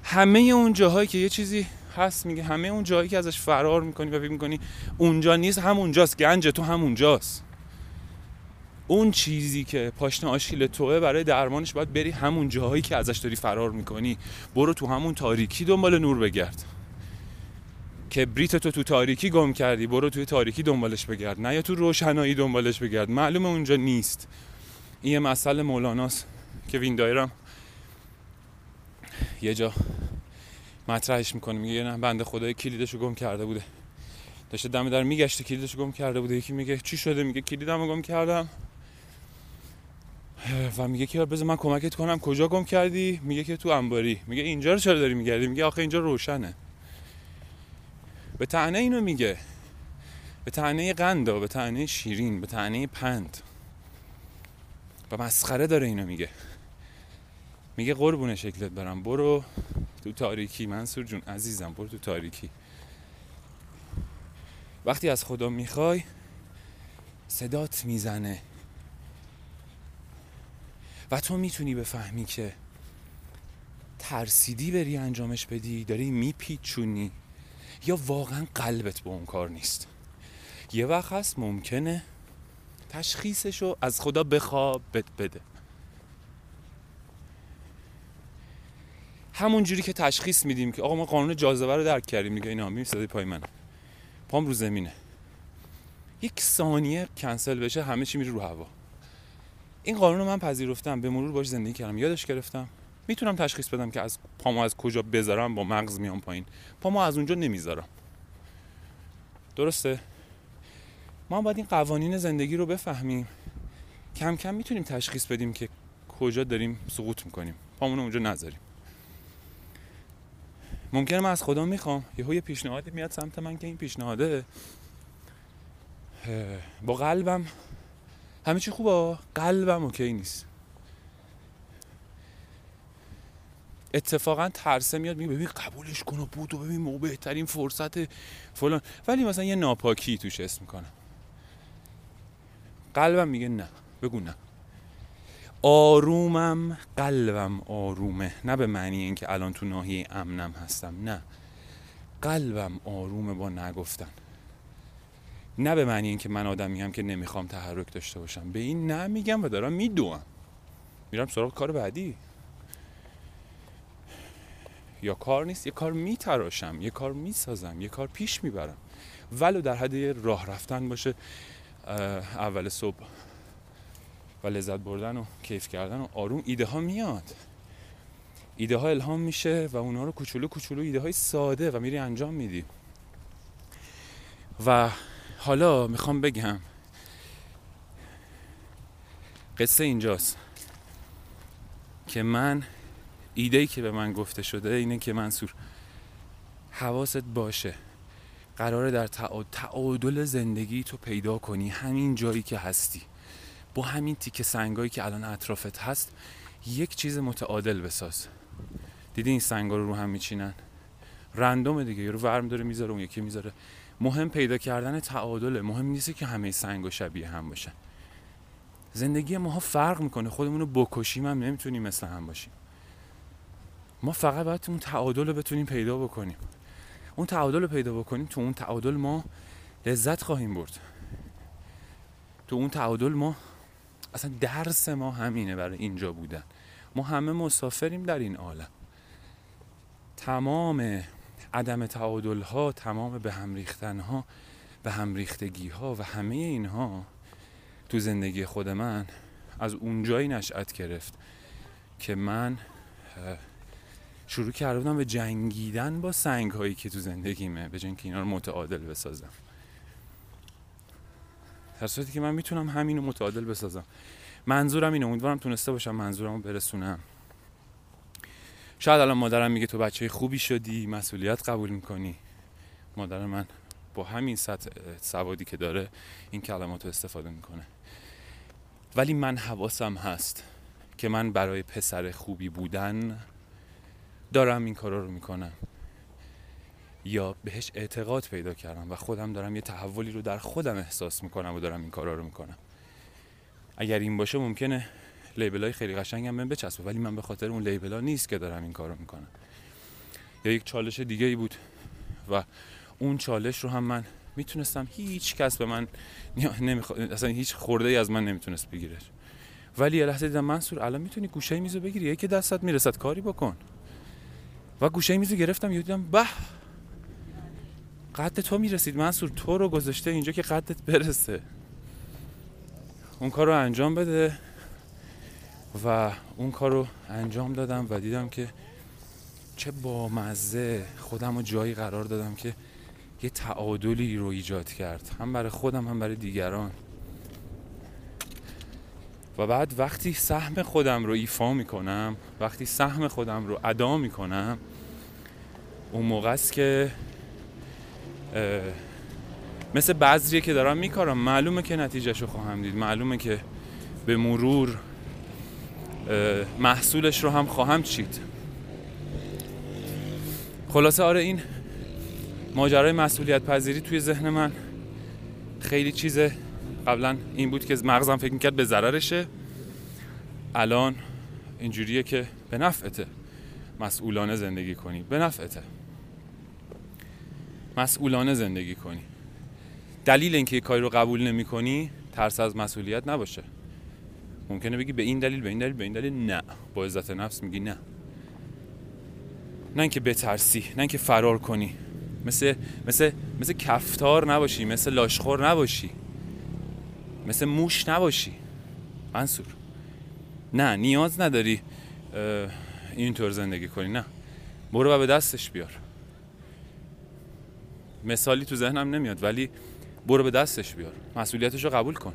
همه اون جاهایی که یه چیزی هست میگه همه اون جایی که ازش فرار می‌کنی و فکر می‌کنی اونجا نیست همونجاست گنج تو همونجاست. اون چیزی که پاشنه آشیل توه برای درمانش باید بری همون جاهایی که ازش داری فرار می‌کنی. برو تو همون تاریکی دنبال نور بگرد. کبریت تو تو تاریکی گم کردی برو توی تاریکی دنبالش بگرد. نه یا تو روشنایی دنبالش بگرد. معلومه اونجا نیست. این یه مسئله مولاناست. که ویندایرم یه جا مطرحش می‌کنه. میگه نه بنده خدای کلیدشو گم کرده بوده. داشته دم در میگشته کلیدشو گم کرده بوده. یکی میگه چی شده؟ میگه کلیدمو گم کردم. و میگه که بذار من کمکت کنم. کجا گم کردی؟ میگه که تو انباری. میگه اینجا رو چرا داری میگردی؟ میگه آخه اینجا روشنه. به تعنی اینو میگه. به تعنی قندا به تعنی شیرین به تعنی پند. و مسخره داره اینو میگه. میگه قربون شکلت برم. برو تو تاریکی. منصور جون عزیزم برو تو تاریکی. وقتی از خدا می‌خوای صدات می‌زنه. و تو می‌تونی بفهمی که ترسیدی بری انجامش بدی داری میپیچونی یا واقعا قلبت به اون کار نیست. یه وقت هست ممکنه تشخیصشو از خدا بخواب بد بده. همون جوری که تشخیص میدیم که آقا ما قانون جاذبه رو درک کردیم میگه اینا می‌سازی پای من پام رو زمینه. یک ثانیه کنسل بشه همه چی میره رو هوا. این قانون رو من پذیرفتم به مرور باش زندگی کردم. یادش گرفتم؟ می‌تونم تشخیص بدم که از پامو از کجا بذارم با مغز میام پایین. پامو از اونجا نمی‌ذارم. درسته؟ ما باید این قوانین زندگی رو بفهمیم. کم کم می‌تونیم تشخیص بدیم که کجا داریم سقوط می‌کنیم. پامون اونجا نذاریم. ممکنه من از خدا می‌خوام. یهو یه پیشنهادی میاد سمت من که این پیشنهاده با قلبم همه چی خوبه؟ قلبم اوکی نیست. اتفاقا ترسه میاد میگه ببین قبولش کن و بود و ببین مو بهترین فرصت فلان. ولی مثلا یه ناپاکی توش اسم می‌کنم. قلبم میگه نه بگو نه. آرومم قلبم آرومه. نه به معنی اینکه الان تو ناحیه امنم هستم نه. قلبم آرومه با نگفتن. نه به معنی اینکه من آدمی هم که نمی‌خوام تحرک داشته باشم. به این نه میگم و دارم میدوم. میرم سراغ کار بعدی. یا کار نیست یه کار میتراشم یه کار می‌سازم یه کار پیش می‌برم. ولو در حد راه رفتن باشه اول صبح و لذت بردن و کیف کردن و آروم ایده ها میاد. ایده ها الهام میشه و اونا رو کوچولو کوچولو ایده های ساده و میری انجام میدی. و حالا می‌خوام بگم. قصه اینجاست که من ایده ای که به من گفته شده اینه که منصور حواست باشه. قراره در تعادل زندگی تو پیدا کنی. همین جایی که هستی. با همین تیکه سنگایی که الان اطرافت هست یک چیز متعادل بساز. دیدی این سنگا رو رو هم میچینن؟ رندوم دیگه. یه رو ورم داره می‌ذاره اون یکی می‌ذاره. مهم پیدا کردن تعادله. مهم نیست که همه سنگ شبیه هم باشن. زندگی ماها فرق می‌کنه. خودمون رو بکشیم هم نمی‌تونیم مثل هم باشیم. ما فقط باید اون تعادل رو بتونیم پیدا بکنیم. اون تعادل رو پیدا بکنیم. تو اون تعادل ما لذت خواهیم برد. تو اون تعادل ما اصلا درس ما همینه برای اینجا بودن. ما همه مسافریم در این عالم. تمام عدم تعادل ها تمام به هم ریختن ها به هم ریختگی ها و همه اینها تو زندگی خود من از اونجایی نشأت گرفت که من شروع کرده بودم به جنگیدن با سنگ هایی که تو زندگیمه به که اینا رو متعادل بسازم. در صورتی که من می‌تونم همینو متعادل بسازم. منظورم اینه امیدوارم تونسته باشم منظورم رو برسونم. شاید الان مادرم میگه تو بچه خوبی شدی مسئولیت قبول می‌کنی. مادر من با همین سطح سوادی که داره این کلمات رو استفاده می‌کنه. ولی من حواسم هست که من برای پسر خوبی بودن دارم این کارا رو می‌کنم. یا بهش اعتقاد پیدا کردم و خودم دارم یه تحولی رو در خودم احساس می‌کنم و دارم این کارا رو می‌کنم. اگر این باشه ممکنه لیبل های خیلی قشنگم من بچسبه ولی من به خاطر اون لیبل ها نیست که دارم این کارو می‌کنم. یا یک چالش دیگه ای بود و اون چالش رو هم من می‌تونستم هیچ کس به من نمیخوا... اصلا هیچ خورده ای از من نمی‌تونست بگیره. ولی یه لحظه دیدم منصور الان می‌تونی گوشه میزو بگیری؟ یکی دستت می‌رسد کاری بکن. و گوشه میزو گرفتم یه دیدم به قد تو می‌رسید منصور تو رو گذاشته اینجا که قدت برسه. اون کار رو انجام بده. و اون کار رو انجام دادم و دیدم که چه با مزه خودم رو جایی قرار دادم که یه تعادلی رو ایجاد کرد. هم برای خودم هم برای دیگران. و بعد وقتی سهم خودم رو ایفا می‌کنم وقتی سهم خودم رو ادا می‌کنم اون موقع است که مثل بذریه که دارم میکارم. معلومه که نتیجهش رو خواهم دید. معلومه که به مرور محصولش رو هم خواهم چید. خلاصه آره این ماجرای مسئولیت پذیری توی ذهن من خیلی چیز قبلا این بود که مغزم فکر می‌کرد به ضررشه. الان اینجوریه که به نفعته مسئولانه زندگی کنی. به نفعته. مسئولانه زندگی کنی. دلیل اینکه یه کاری رو قبول نمی کنی ترس از مسئولیت نباشه. ممکنه بگی به این دلیل به این دلیل به این دلیل نه. با عزت نفس میگی نه. نه اینکه بترسی نه اینکه فرار کنی. مثل مثل مثل کفتار نباشی مثل لاشخور نباشی. مثل موش نباشی. منصور. نه نیاز نداری اینطور زندگی کنی. نه. برو و به دستش بیار. مثالی تو ذهنم نمیاد ولی برو به دستش بیار. مسئولیتش رو قبول کن.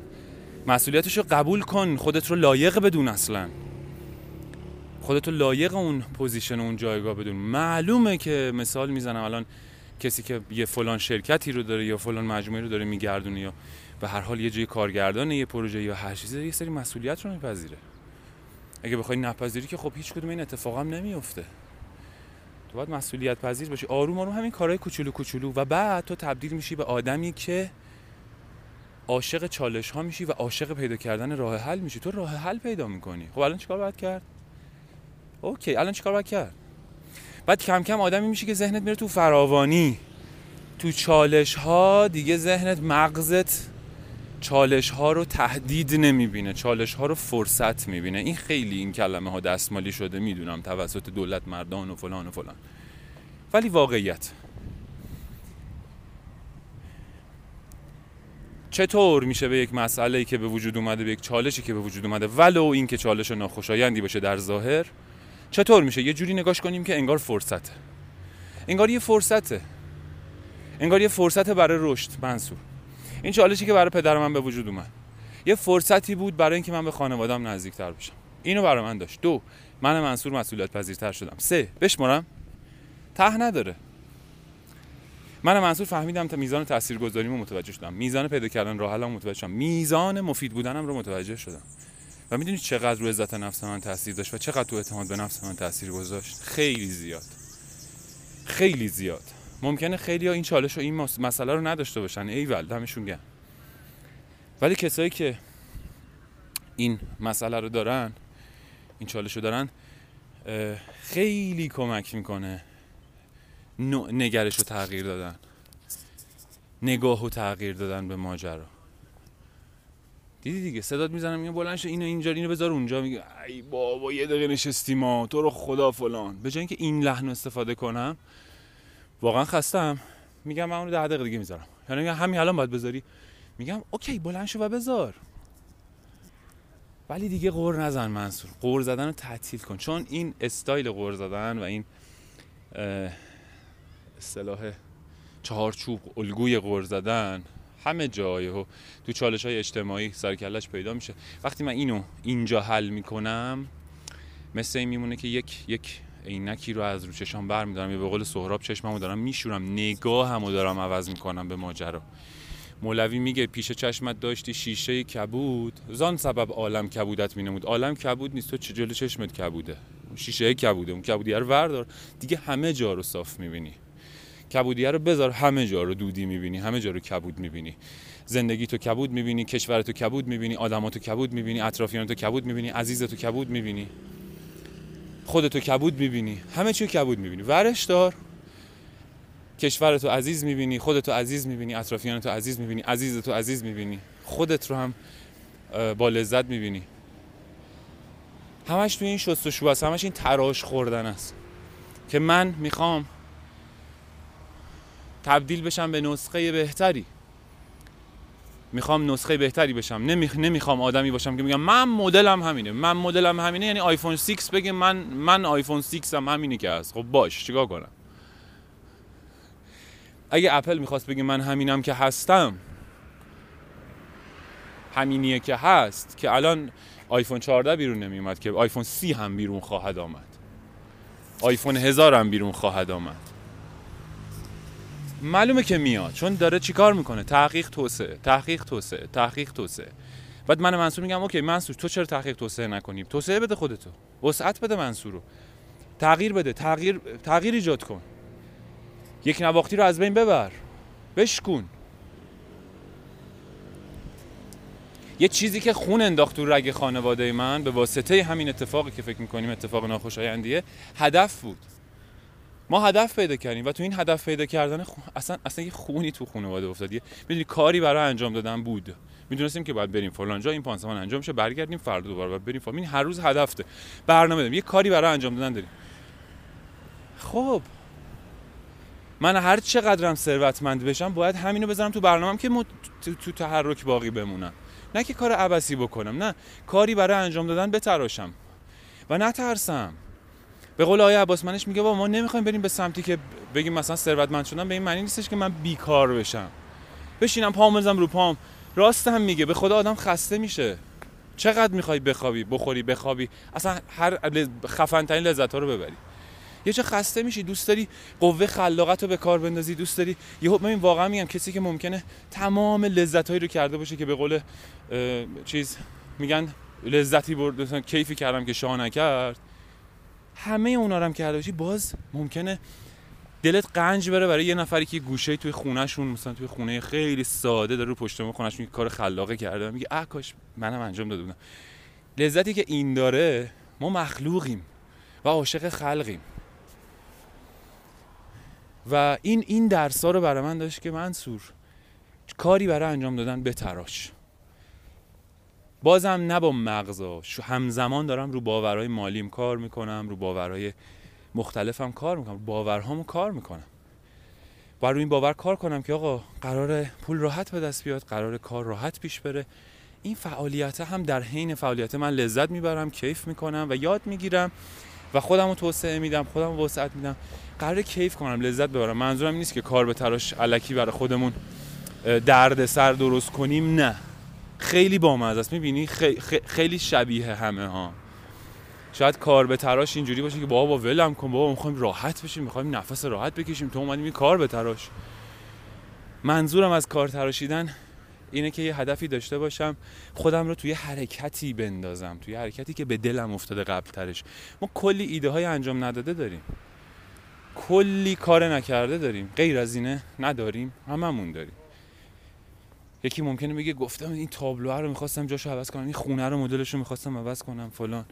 مسئولیتش رو قبول کن خودت رو لایق بدون اصلا. خودت رو لایق اون position اون جایگاه بدون. معلومه که مثال می‌زنم الان کسی که یه فلان شرکتی رو داره یا فلان مجموعه رو داره میگردونه یا به هر حال یه جای کارگردان یه پروژه یا هر چیزی یه سری مسئولیت رو میپذیره. اگه بخوای نپذیری که خب هیچ کدوم این اتفاق هم نمیفته. تو باید مسئولیت پذیر باشی. آروم آروم همین کارهای کوچولو کوچولو و بعد تو تبدیل میشی به آدمی که عاشق چالش ها میشی و عاشق پیدا کردن راه حل میشی. تو راه حل پیدا می‌کنی. خب الان چیکار باید کرد؟ اوکی الان چیکار باید کرد؟ بعد کم کم آدمی میشی که ذهنت میره تو فراوانی. تو چالش ها دیگه ذهنت مغزت چالش ها رو تهدید نمی‌بینه. چالش ها رو فرصت می‌بینه. این خیلی این کلمه ها دستمالی شده. می‌دونم توسط دولت مردان و فلان و فلان. ولی واقعیت. چطور میشه به یک مسئله که به وجود اومده به یک چالشی که به وجود اومده ولو این که چالش ناخوشایندی باشه در ظاهر چطور میشه؟ یه جوری نگاش کنیم که انگار فرصته. انگار یه فرصته. انگار یه فرصت برای رشد منصور. این چالشی که برای پدر من به وجود اومد. یه فرصتی بود برای اینکه من به خانوادم نزدیکتر بشم. اینو برای من داشت. دو من منصور مسئولیت پذیرتر شدم. سه بشمرم. ته نداره. من منصور فهمیدم تا میزان تاثیرگذاریمو متوجه شدم. میزان پیدا کردن راه حلم متوجه شدم. میزان مفید بودنم رو متوجه شدم. و می‌دونی چقدر رو عزت نفس من تاثیر داشت و چقدر تو اعتماد به نفس من تاثیر گذاشت؟ خیلی زیاد. خیلی زیاد. ممکنه خیلی ها این چالش و این مسئله رو نداشته باشن. ایول دمشون گرم. ولی کسایی که این مسئله رو دارن این چالش رو دارن خیلی کمک می‌کنه نگرش رو تغییر دادن. نگاه و تغییر دادن به ماجرا. دیدی دیگه صدات می‌زنم میگم بلند شو اینو اینجا اینو بذار اونجا. میگه ای بابا یه دقیقه نشستی ما تو رو خدا فلان. به جای اینکه این لحن استفاده کنم واقعا خستم. میگم من اونو ده دقیقه دیگه می‌ذارم. یعنی میگم همین الان باید بذاری. میگم اوکی بلند شو و بذار. ولی دیگه قور نزن منصور. قور زدن رو تعطیل کن. چون این استایل قور زدن و این اصطلاح چهارچوب الگوی قور زدن همه جای و تو چالش های اجتماعی سرکلش پیدا میشه. وقتی من اینو اینجا حل می‌کنم مثل این میمونه که یک یک عینکی رو از رو چشام برمیدارم یا به قول سهراب چشممو دارم میشورم نگاهمو دارم عوض می‌کنم به ماجرا. مولوی میگه پیش چشمت داشتی شیشه کبود. زان سبب عالم کبودت مینمود. عالم کبود نیست تو چه جلو چشمت کبوده؟ شیشه کبوده اون کبودیه رو وردار. دیگه همه جا رو صاف می‌بینی. کبودیه رو بذار. همه جا رو دودی می‌بینی همه جا رو کبود می‌بینی. زندگی تو کبود می‌بینی کشور تو کبود می‌بینی آدماتو کبود می‌بینی اطرافیان تو کبود می‌بینی عزیز تو کبود می‌بینی. خودتو کبود می‌بینی. همه چی کبود می‌بینی. ورش دار. کشورتو عزیز می‌بینی خودتو عزیز می‌بینی اطرافیانتو عزیز می‌بینی عزیزتو عزیز می‌بینی. خودت رو هم با لذت می‌بینی. همش توی این شستشو است همش این تراش خوردن است. که من می‌خوام تبدیل بشم به نسخه بهتری. می‌خوام نسخه بهتری بشم. نمیخ... نمی‌خوام آدمی باشم که میگم من مدلم همینه. من مدلم همینه یعنی آیفون 6 بگه من من آیفون 6 هم همینی که هست. خب باش چیکار کنم؟ اگه اپل می‌خواست بگه من همینم که هستم همینیه که هست که الان آیفون 14 بیرون نمیومد که آیفون 30 هم بیرون خواهد آمد. آیفون 1000 هم بیرون خواهد آمد. معلومه که میاد چون داره چیکار می‌کنه؟ تحقیق توسعه تحقیق توسعه تحقیق توسعه. بعد من منصور میگم اوکی منصور تو چرا تحقیق توسعه نکنیم توسعه بده خودتو وسعت بده منصور رو تغییر بده تغییر تغییر ایجاد کن. یک نواختی رو از بین ببر بشکون. یه چیزی که خون انداخت تو رگ خانواده من به واسطه همین اتفاقی که فکر می‌کنیم اتفاق ناخوشایندیه هدف بود. ما هدف پیدا کردیم و تو این هدف پیدا کردن اصلا اصلا یه خونی تو خانواده افتاد می‌دونی کاری برای انجام دادن بود. می‌دونستیم که باید بریم فلان جا این پانسمان انجام شه برگردیم فردا دوباره باید بریم فلان. هر روز هدفته. برنامه داریم. یه کاری برای انجام دادن داریم. خب. من هر چقدرم ثروتمند بشم باید همینو بذارم تو برنامه‌ام که تو, تو تحرک باقی بمونم. نه که کار عبسی بکنم نه. کاری برای انجام دادن بتراشم. و نترسم. به قول آقای عباس منش میگه با ما نمی‌خوایم بریم به سمتی که بگیم مثلا ثروتمند شدن به این معنی نیستش که من بیکار بشم. بشینم پام بزنم رو پام. راست هم میگه به خدا آدم خسته میشه. چقدر می‌خوای بخوابی بخوری بخوابی؟ اصلا هر خفن ترین لذت ها رو ببری. یه چه خسته میشی دوست داری قوه خلاقت رو به کار بندازی دوست داری یه من واقعا میگم کسی که ممکنه تمام لذت هایی رو کرده باشه که به قول چیز میگن لذتی برد کیفی کردم که شاه نکرد. همه اونا رو هم کرده باشی باز ممکنه دلت قنج بره برای یه نفری که گوشه توی خونهشون مثلا توی خونه خیلی ساده داره رو پشت خونهشون کار خلاقه کرده. میگه اه کاش منم انجام داده بودم. لذتی که این داره ما مخلوقیم و عاشق خلقیم. و این این درس ها رو برای من داشت که منصور کاری برای انجام دادن تراش. بازم نه با مغزا همزمان دارم رو باورهای مالیم کار می‌کنم رو باورهای مختلفم کار می‌کنم باورهامو کار می‌کنم. باید رو این باور کار کنم که آقا قرار پول راحت به دست بیاد قرار کار راحت پیش بره. این فعالیت هم در حین فعالیت من لذت می‌برم کیف می‌کنم و یاد می‌گیرم و خودم رو توسعه میدم خودم رو وسعت میدم. قرار کیف کنم لذت ببرم. منظورم نیست که کار به تراش علکی برای خودمون درد سر درست کنیم نه. خیلی بامزه است. می‌بینی؟ خیلی شبیه همه ها. شاید کار به تراش اینجوری باشه که بابا ولم کن بابا می‌خوایم راحت بشیم می‌خوایم نفس راحت بکشیم. تو اومدیم کار به تراش منظورم از کار تراشیدن اینه که یه هدفی داشته باشم خودم رو توی حرکتی بندازم توی حرکتی که به دلم افتاده قبل ترش ما کلی ایده های انجام نداده داریم. کلی کار نکرده داریم. غیر از اینه نداریم هممون داریم. یکی ممکنه بگه گفتم این تابلو رو می‌خواستم جاشو عوض کنم این خونه رو مدلش رو می‌خواستم عوض کنم فلان.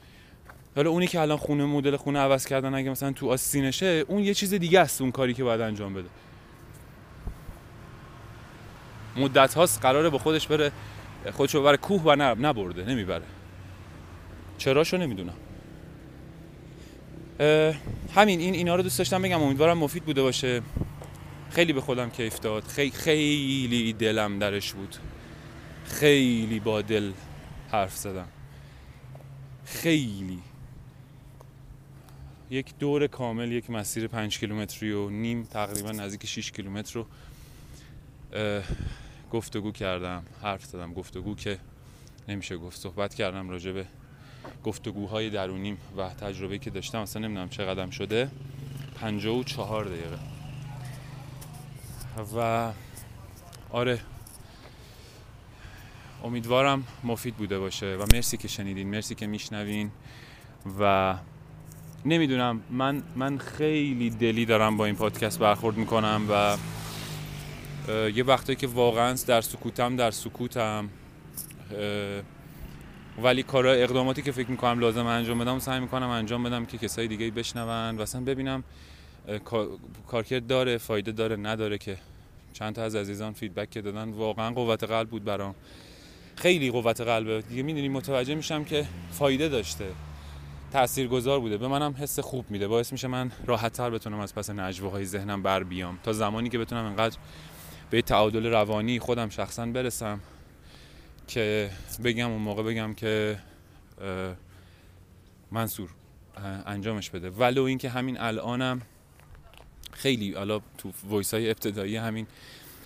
حالا اونی که الان خونه مدل خونه عوض کردن اگه مثلا تو آستینشه اون یه چیز دیگه است اون کاری که باید انجام بده. مدت هاست قراره با خودش بره خودشو ببره کوه و نبرده نمی‌بره. چراشو نمی‌دونم. همین این اینا رو دوست داشتم بگم امیدوارم مفید بوده باشه. خیلی به خودم کیف داد. خیلی خیلی دلم درش بود. خیلی با دل حرف زدم. خیلی. یک دور کامل یک مسیر پنج کیلومتری و نیم تقریبا نزدیک 6 کیلومتر رو گفتگو کردم حرف زدم گفتگو که نمیشه گفت. صحبت کردم راجع به گفتگوهای درونیم و تجربه که داشتم. اصلا نمی‌دونم چه قدم شده چهار دقیقه. و آره. امیدوارم مفید بوده باشه و مرسی که شنیدین مرسی که میشنوین و نمی‌دونم من من خیلی دلی دارم با این پادکست برخورد می‌کنم و یه وقتایی که واقعا در سکوتم در سکوتم ولی کارا اقداماتی که فکر می‌کنم لازم انجام بدم سعی می‌کنم انجام بدم که کسای دیگه بشنون و اصلا ببینم کارکرد داره فایده داره نداره که. چند تا از عزیزان فیدبک که دادن واقعا قوت قلب بود برام. خیلی قوت قلبه دیگه می‌دونی متوجه میشم که فایده داشته. تاثیرگذار بوده. به منم حس خوب میده. باعث میشه من راحت تر بتونم از پس های ذهنم بر بیام. تا زمانی که بتونم انقدر به تعادل روانی خودم شخصا برسم که بگم اون موقع بگم که منصور انجامش بده. ولو اینکه همین الانم خیلی حالا تو voice های ابتدایی همین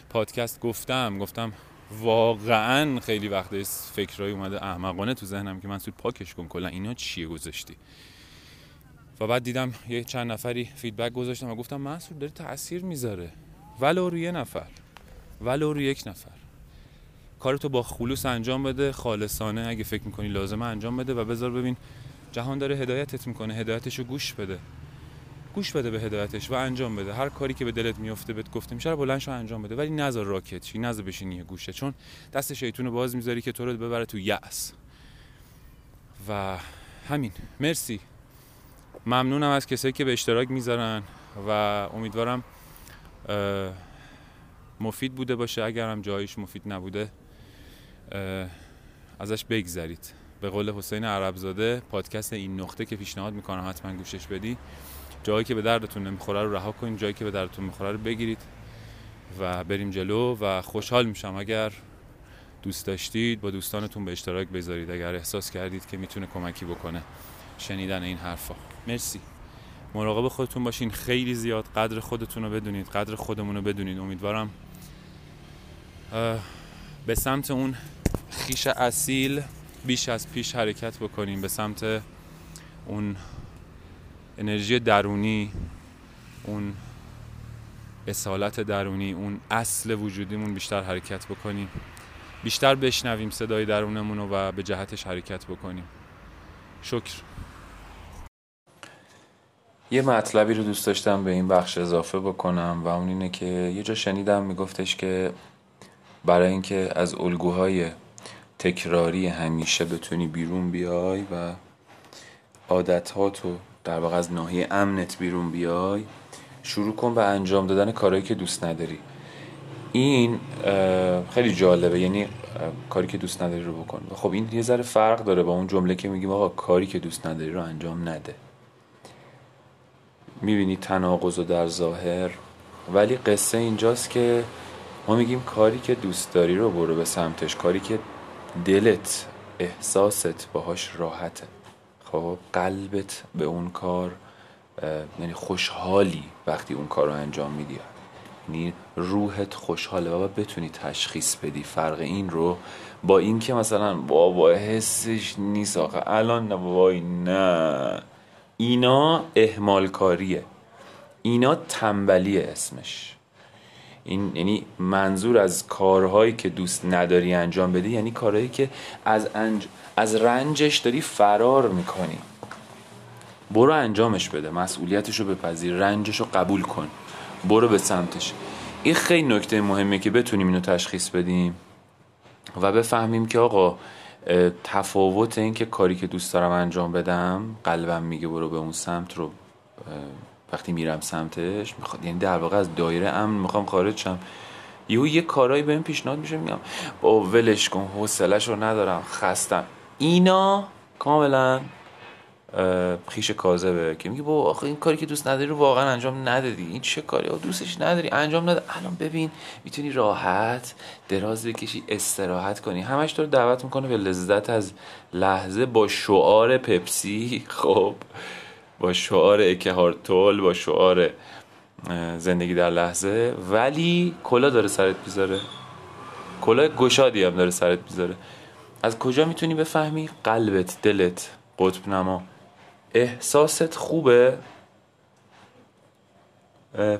پادکست گفتم گفتم واقعا خیلی وقت فکرای اومده احمقانه تو ذهنم که منصور پاکش کن کلا اینا چیه گذاشتی؟ و بعد دیدم یه چند نفری feedback گذاشتن و گفتم منصور داره تاثیر می‌ذاره. ولو روی یه نفر ولو روی یک نفر. کارتو با خلوص انجام بده خالصانه اگه فکر می‌کنی لازمه انجام بده و بذار ببین جهان داره هدایتت می‌کنه هدایتشو گوش بده. گوش بده به هدایتش و انجام بده. هر کاری که به دلت میفته بهت گفته میشه رو بلند انجام بده. ولی نذار راکت چی نذار بشینی گوشه. چون دست شیطون باز می‌ذاری که تو رو ببره تو یأس. و همین. مرسی. ممنونم از کسایی که به اشتراک می‌ذارن و امیدوارم مفید بوده باشه. اگر هم جایش مفید نبوده ازش بگذرید. به قول حسین عربزاده پادکست این نقطه که پیشنهاد می‌کنم حتما گوشش بدی. جایی که به دردتون نمی‌خوره رو رها کنید جایی که به دردتون می‌خوره رو بگیرید و بریم جلو و خوشحال میشم. اگر دوست داشتید با دوستانتون به اشتراک بذارید. اگر احساس کردید که می‌تونه کمکی بکنه شنیدن این حرفا. مرسی. مراقب خودتون باشین. خیلی زیاد قدر خودتون رو بدونید قدر خودمون رو بدونید. امیدوارم به سمت اون خیش اصیل بیش از پیش حرکت بکنیم. به سمت اون انرژی درونی اون اصالت درونی اون اصل وجودیمون بیشتر حرکت بکنیم. بیشتر بشنویم صدای درونمون و به جهتش حرکت بکنیم. شکر. یه مطلبی رو دوست داشتم به این بخش اضافه بکنم و اون اینه که یه جا شنیدم میگفتش که برای اینکه از الگوهای تکراری همیشه بتونی بیرون بیای و عادتهاتو در واقع از ناحیه امنت بیرون بیای شروع کن به انجام دادن کارهایی که دوست نداری. این خیلی جالبه. یعنی کاری که دوست نداری رو بکن. خب این یه ذره فرق داره با اون جمله که میگیم آقا کاری که دوست نداری رو انجام نده. می‌بینی تناقض و در ظاهر. ولی قصه اینجاست که ما میگیم کاری که دوست داری رو برو به سمتش. کاری که دلت احساست باهاش راحته. خب قلبت به اون کار یعنی خوشحالی وقتی اون کار رو انجام میدی. یعنی روحت خوشحاله. و بتونی تشخیص بدی فرق این رو با اینکه مثلا بابا حسش نیست آخه الان نه وای نه. اینا اهمال کاریه اینا تنبلی اسمش. این یعنی منظور از کارهایی که دوست نداری انجام بدی یعنی کارهایی که از, انج... از رنجش داری فرار می‌کنی. برو انجامش بده مسئولیتش رو بپذیر رنجش رو قبول کن. برو به سمتش. این خیلی نکته مهمه که بتونیم اینو تشخیص بدیم و بفهمیم که آقا تفاوت این که کاری که دوست دارم انجام بدم قلبم میگه برو به اون سمت رو. وقتی میرم سمتش می‌خواد یعنی در واقع از دایره امن می‌خوام خارج شم. یهو یه کارایی بهم پیشنهاد میشه میگم با ولش کن حوصله‌ش رو ندارم خستم. اینا کاملا خیش کاذبه که میگه با آخه این کاری که دوست نداری رو واقعا انجام ندادی. این چه کاری؟ دوستش نداری انجام نده. الان ببین می‌تونی راحت دراز بکشی استراحت کنی. همش تو رو دعوت می‌کنه به لذت از لحظه با شعار پپسی. *laughs* خب با شعار اکهارتول با شعار زندگی در لحظه. ولی کلا داره سرت بیزاره کلا گشادی هم داره سرت بیزاره از کجا می‌تونی بفهمی؟ قلبت دلت قطب نما احساست خوبه؟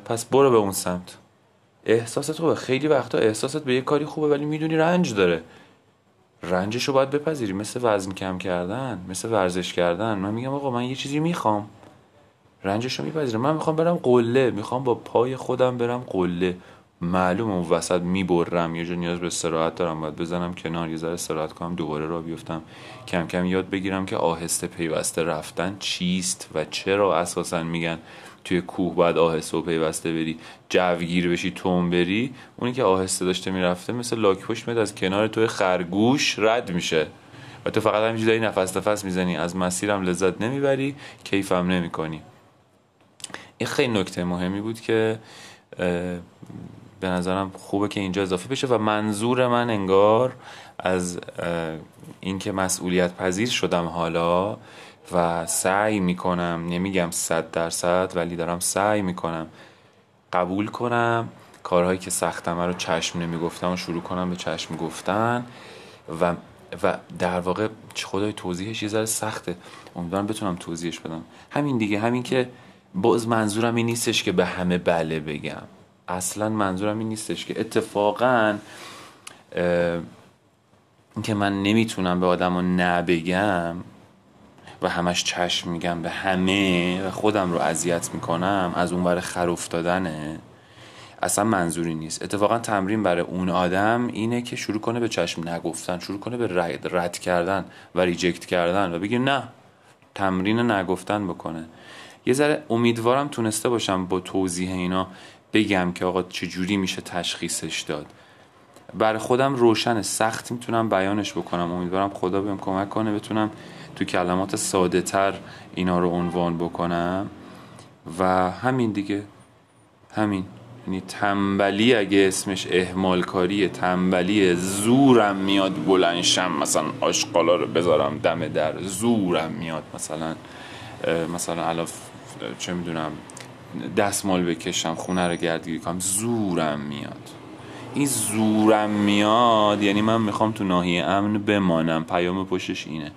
پس برو به اون سمت. احساست خوبه. خیلی وقتا احساست به یه کاری خوبه ولی می‌دونی رنج داره. رنجش رو باید بپذیری. مثل وزن کم کردن مثل ورزش کردن. من میگم آقا من یه چیزی می‌خوام. رنجش رو میپذیرم. من می‌خوام برم قله. می‌خوام با پای خودم برم قله. معلوم اون وسط می‌برم یه جا نیاز به استراحت دارم باید بزنم کنار یه ذره استراحت کنم دوباره را بیفتم. کم کم یاد بگیرم که آهسته پیوسته رفتن چیست و چرا اساسا میگن توی کوه باید آهسته و پیوسته بری. جوگیر بشی توم بری. اونی که آهسته داشته می‌رفته مثل لاک پشت میاد از کنار توی خرگوش رد میشه. و تو فقط همینجوری نفس نفس می‌زنی. از مسیرم لذت نمی‌بری کیفم نمی‌کنی. این خیلی نکته مهمی بود که به نظرم خوبه که اینجا اضافه بشه و منظور من انگار از اینکه مسئولیت پذیر شدم حالا و سعی می‌کنم نمیگم صد درصد ولی دارم سعی می‌کنم قبول کنم. کارهایی که سختمه رو چشم نمی‌گفتم و شروع کنم به چشم گفتن و و در واقع خدای توضیحش یه ذره سخته. امیدوارم بتونم توضیحش بدم. همین دیگه همین که باز منظورم این نیستش که به همه بله بگم. اصلا منظورم این نیستش که اتفاقا اینکه من نمی‌تونم به آدم نه بگم و همش چشم میگم به همه و خودم رو اذیت می‌کنم از اون ور خر افتادنه اصلا منظوری نیست. اتفاقا تمرین برای اون آدم اینه که شروع کنه به چشم نگفتن شروع کنه به رد, رد کردن و ریجکت کردن و بگه نه تمرین نگفتن بکنه. یه ذره امیدوارم تونسته باشم با توضیح اینا بگم که آقا چجوری میشه تشخیصش داد. برای خودم روشن سخت می‌تونم بیانش بکنم. امیدوارم خدا بهم کمک کنه بتونم تو کلمات ساده تر اینا رو عنوان بکنم. و همین دیگه. همین. یعنی تنبلی اگه اسمش اهمال کاریه تنبلی زورم میاد بلنشم مثلا آشقالا رو بذارم دم در زورم میاد مثلا مثلا الان چه می‌دونم دستمال بکشم خونه رو گردگیری کنم زورم میاد. این زورم میاد یعنی من می‌خوام تو ناحیه امن بمانم پیام پشتش اینه.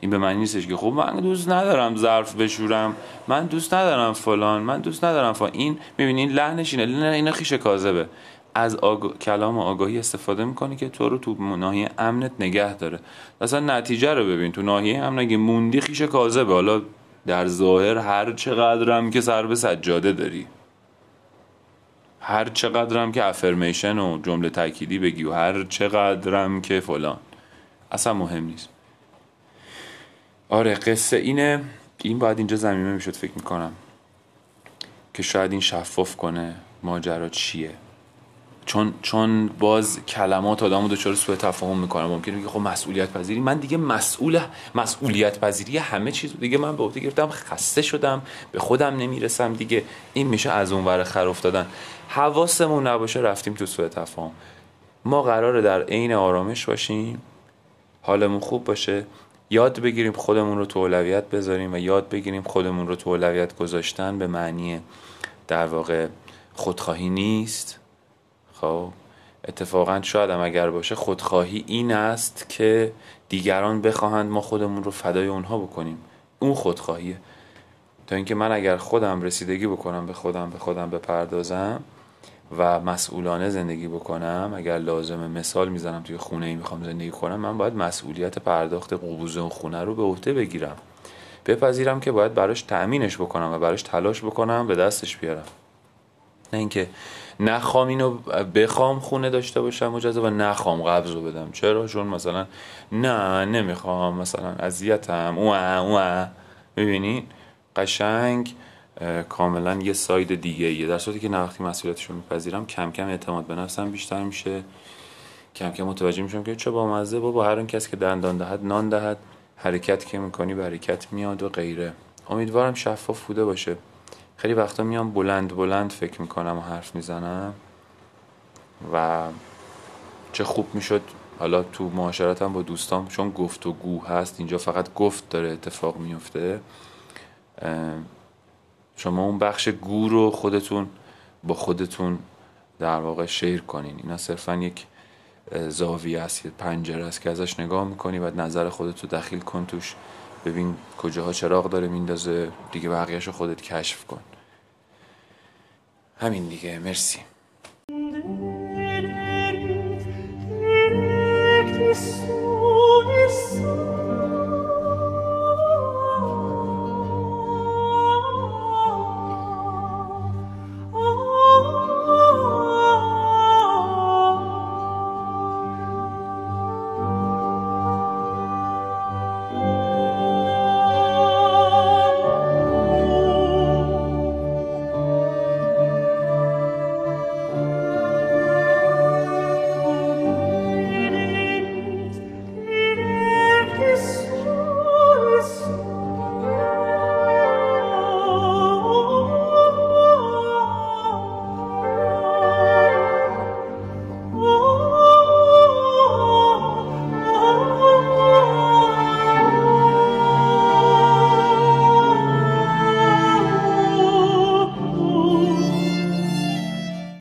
این به معنی نیستش که خب من دوست ندارم ظرف بشورم من دوست ندارم فلان من دوست ندارم فلان. این می‌بینین لحنش اینه نه اینا خیش کاذبه. از آگ... کلام آگاهی استفاده می‌کنی که تو رو تو ناحیه امنت نگه داره. اصلا نتیجه رو ببین تو ناحیه امن اگه موندی خیش کاذبه. حالا در ظاهر هر چقدرم که سر به سجاده داری. هر چقدرم که افرمیشن و جمله تأکیدی بگی و هر چقدرم که فلان. اصلا مهم نیست. آره قصه اینه. این باید اینجا زمینه می‌شد فکر می‌کنم. که شاید این شفاف کنه ماجرا چیه. چون چون باز کلمات آدمو دچار سوء تفاهم می‌کنه. ممکنه میگه خب مسئولیت پذیری. من دیگه مسئول مسئولیت پذیری همه چیز دیگه من به عهده گرفتم. خسته شدم. به خودم نمی‌رسم دیگه. این میشه از اون ور خر افتادن. حواسمون نباشه رفتیم تو سوء تفاهم. ما قراره در عین آرامش باشیم. حالمون خوب باشه. یاد بگیریم خودمون رو تو اولویت بذاریم و یاد بگیریم خودمون رو تو اولویت گذاشتن به معنی در واقع خودخواهی نیست. خب اتفاقا شاید هم اگر باشه خودخواهی این است که دیگران بخواهند ما خودمون رو فدای اونها بکنیم. اون خودخواهیه. تا اینکه من اگر خودم رسیدگی بکنم به خودم به خودم بپردازم و مسئولانه زندگی بکنم اگر لازمه مثال می‌زنم توی خونه ای می‌خوام زندگی کنم من باید مسئولیت پرداخت قبوز اون خونه رو به عهده بگیرم. بپذیرم که باید براش تأمینش بکنم و براش تلاش بکنم به دستش بیارم. نه اینکه نخوام اینو بخوام خونه داشته باشم مجازه و نخوام قبض رو بدم. چرا؟ چون مثلا نه نمی‌خوام مثلا اذیتم. او او می‌بینین قشنگ کاملا یه ساید دیگه ایه در صورتی که نه وقتی مسئولیتش رو میپذیرم کم کم اعتماد به نفسم بیشتر میشه. کم کم متوجه میشم که چه با مزه با هر اون کسی که دندان دهد نان دهد. حرکت که می‌کنی به حرکت میاد و غیره. امیدوارم شفاف بوده باشه. خیلی وقتا میام بلند بلند فکر می‌کنم و حرف می‌زنم و چه خوب می‌شد. حالا تو معاشرتم با دوستام چون گفت و گو هست اینجا فقط گفت داره اتفاق میفته شما اون بخش گو رو خودتون با خودتون در واقع شیر کنین. اینا صرفا یک زاویه است پنجره است که ازش نگاه می‌کنی و نظر خودتو دخیل کن توش. ببین کجاها چراغ داره میندازه دیگه بقیهش خودت کشف کن. همین دیگه مرسی.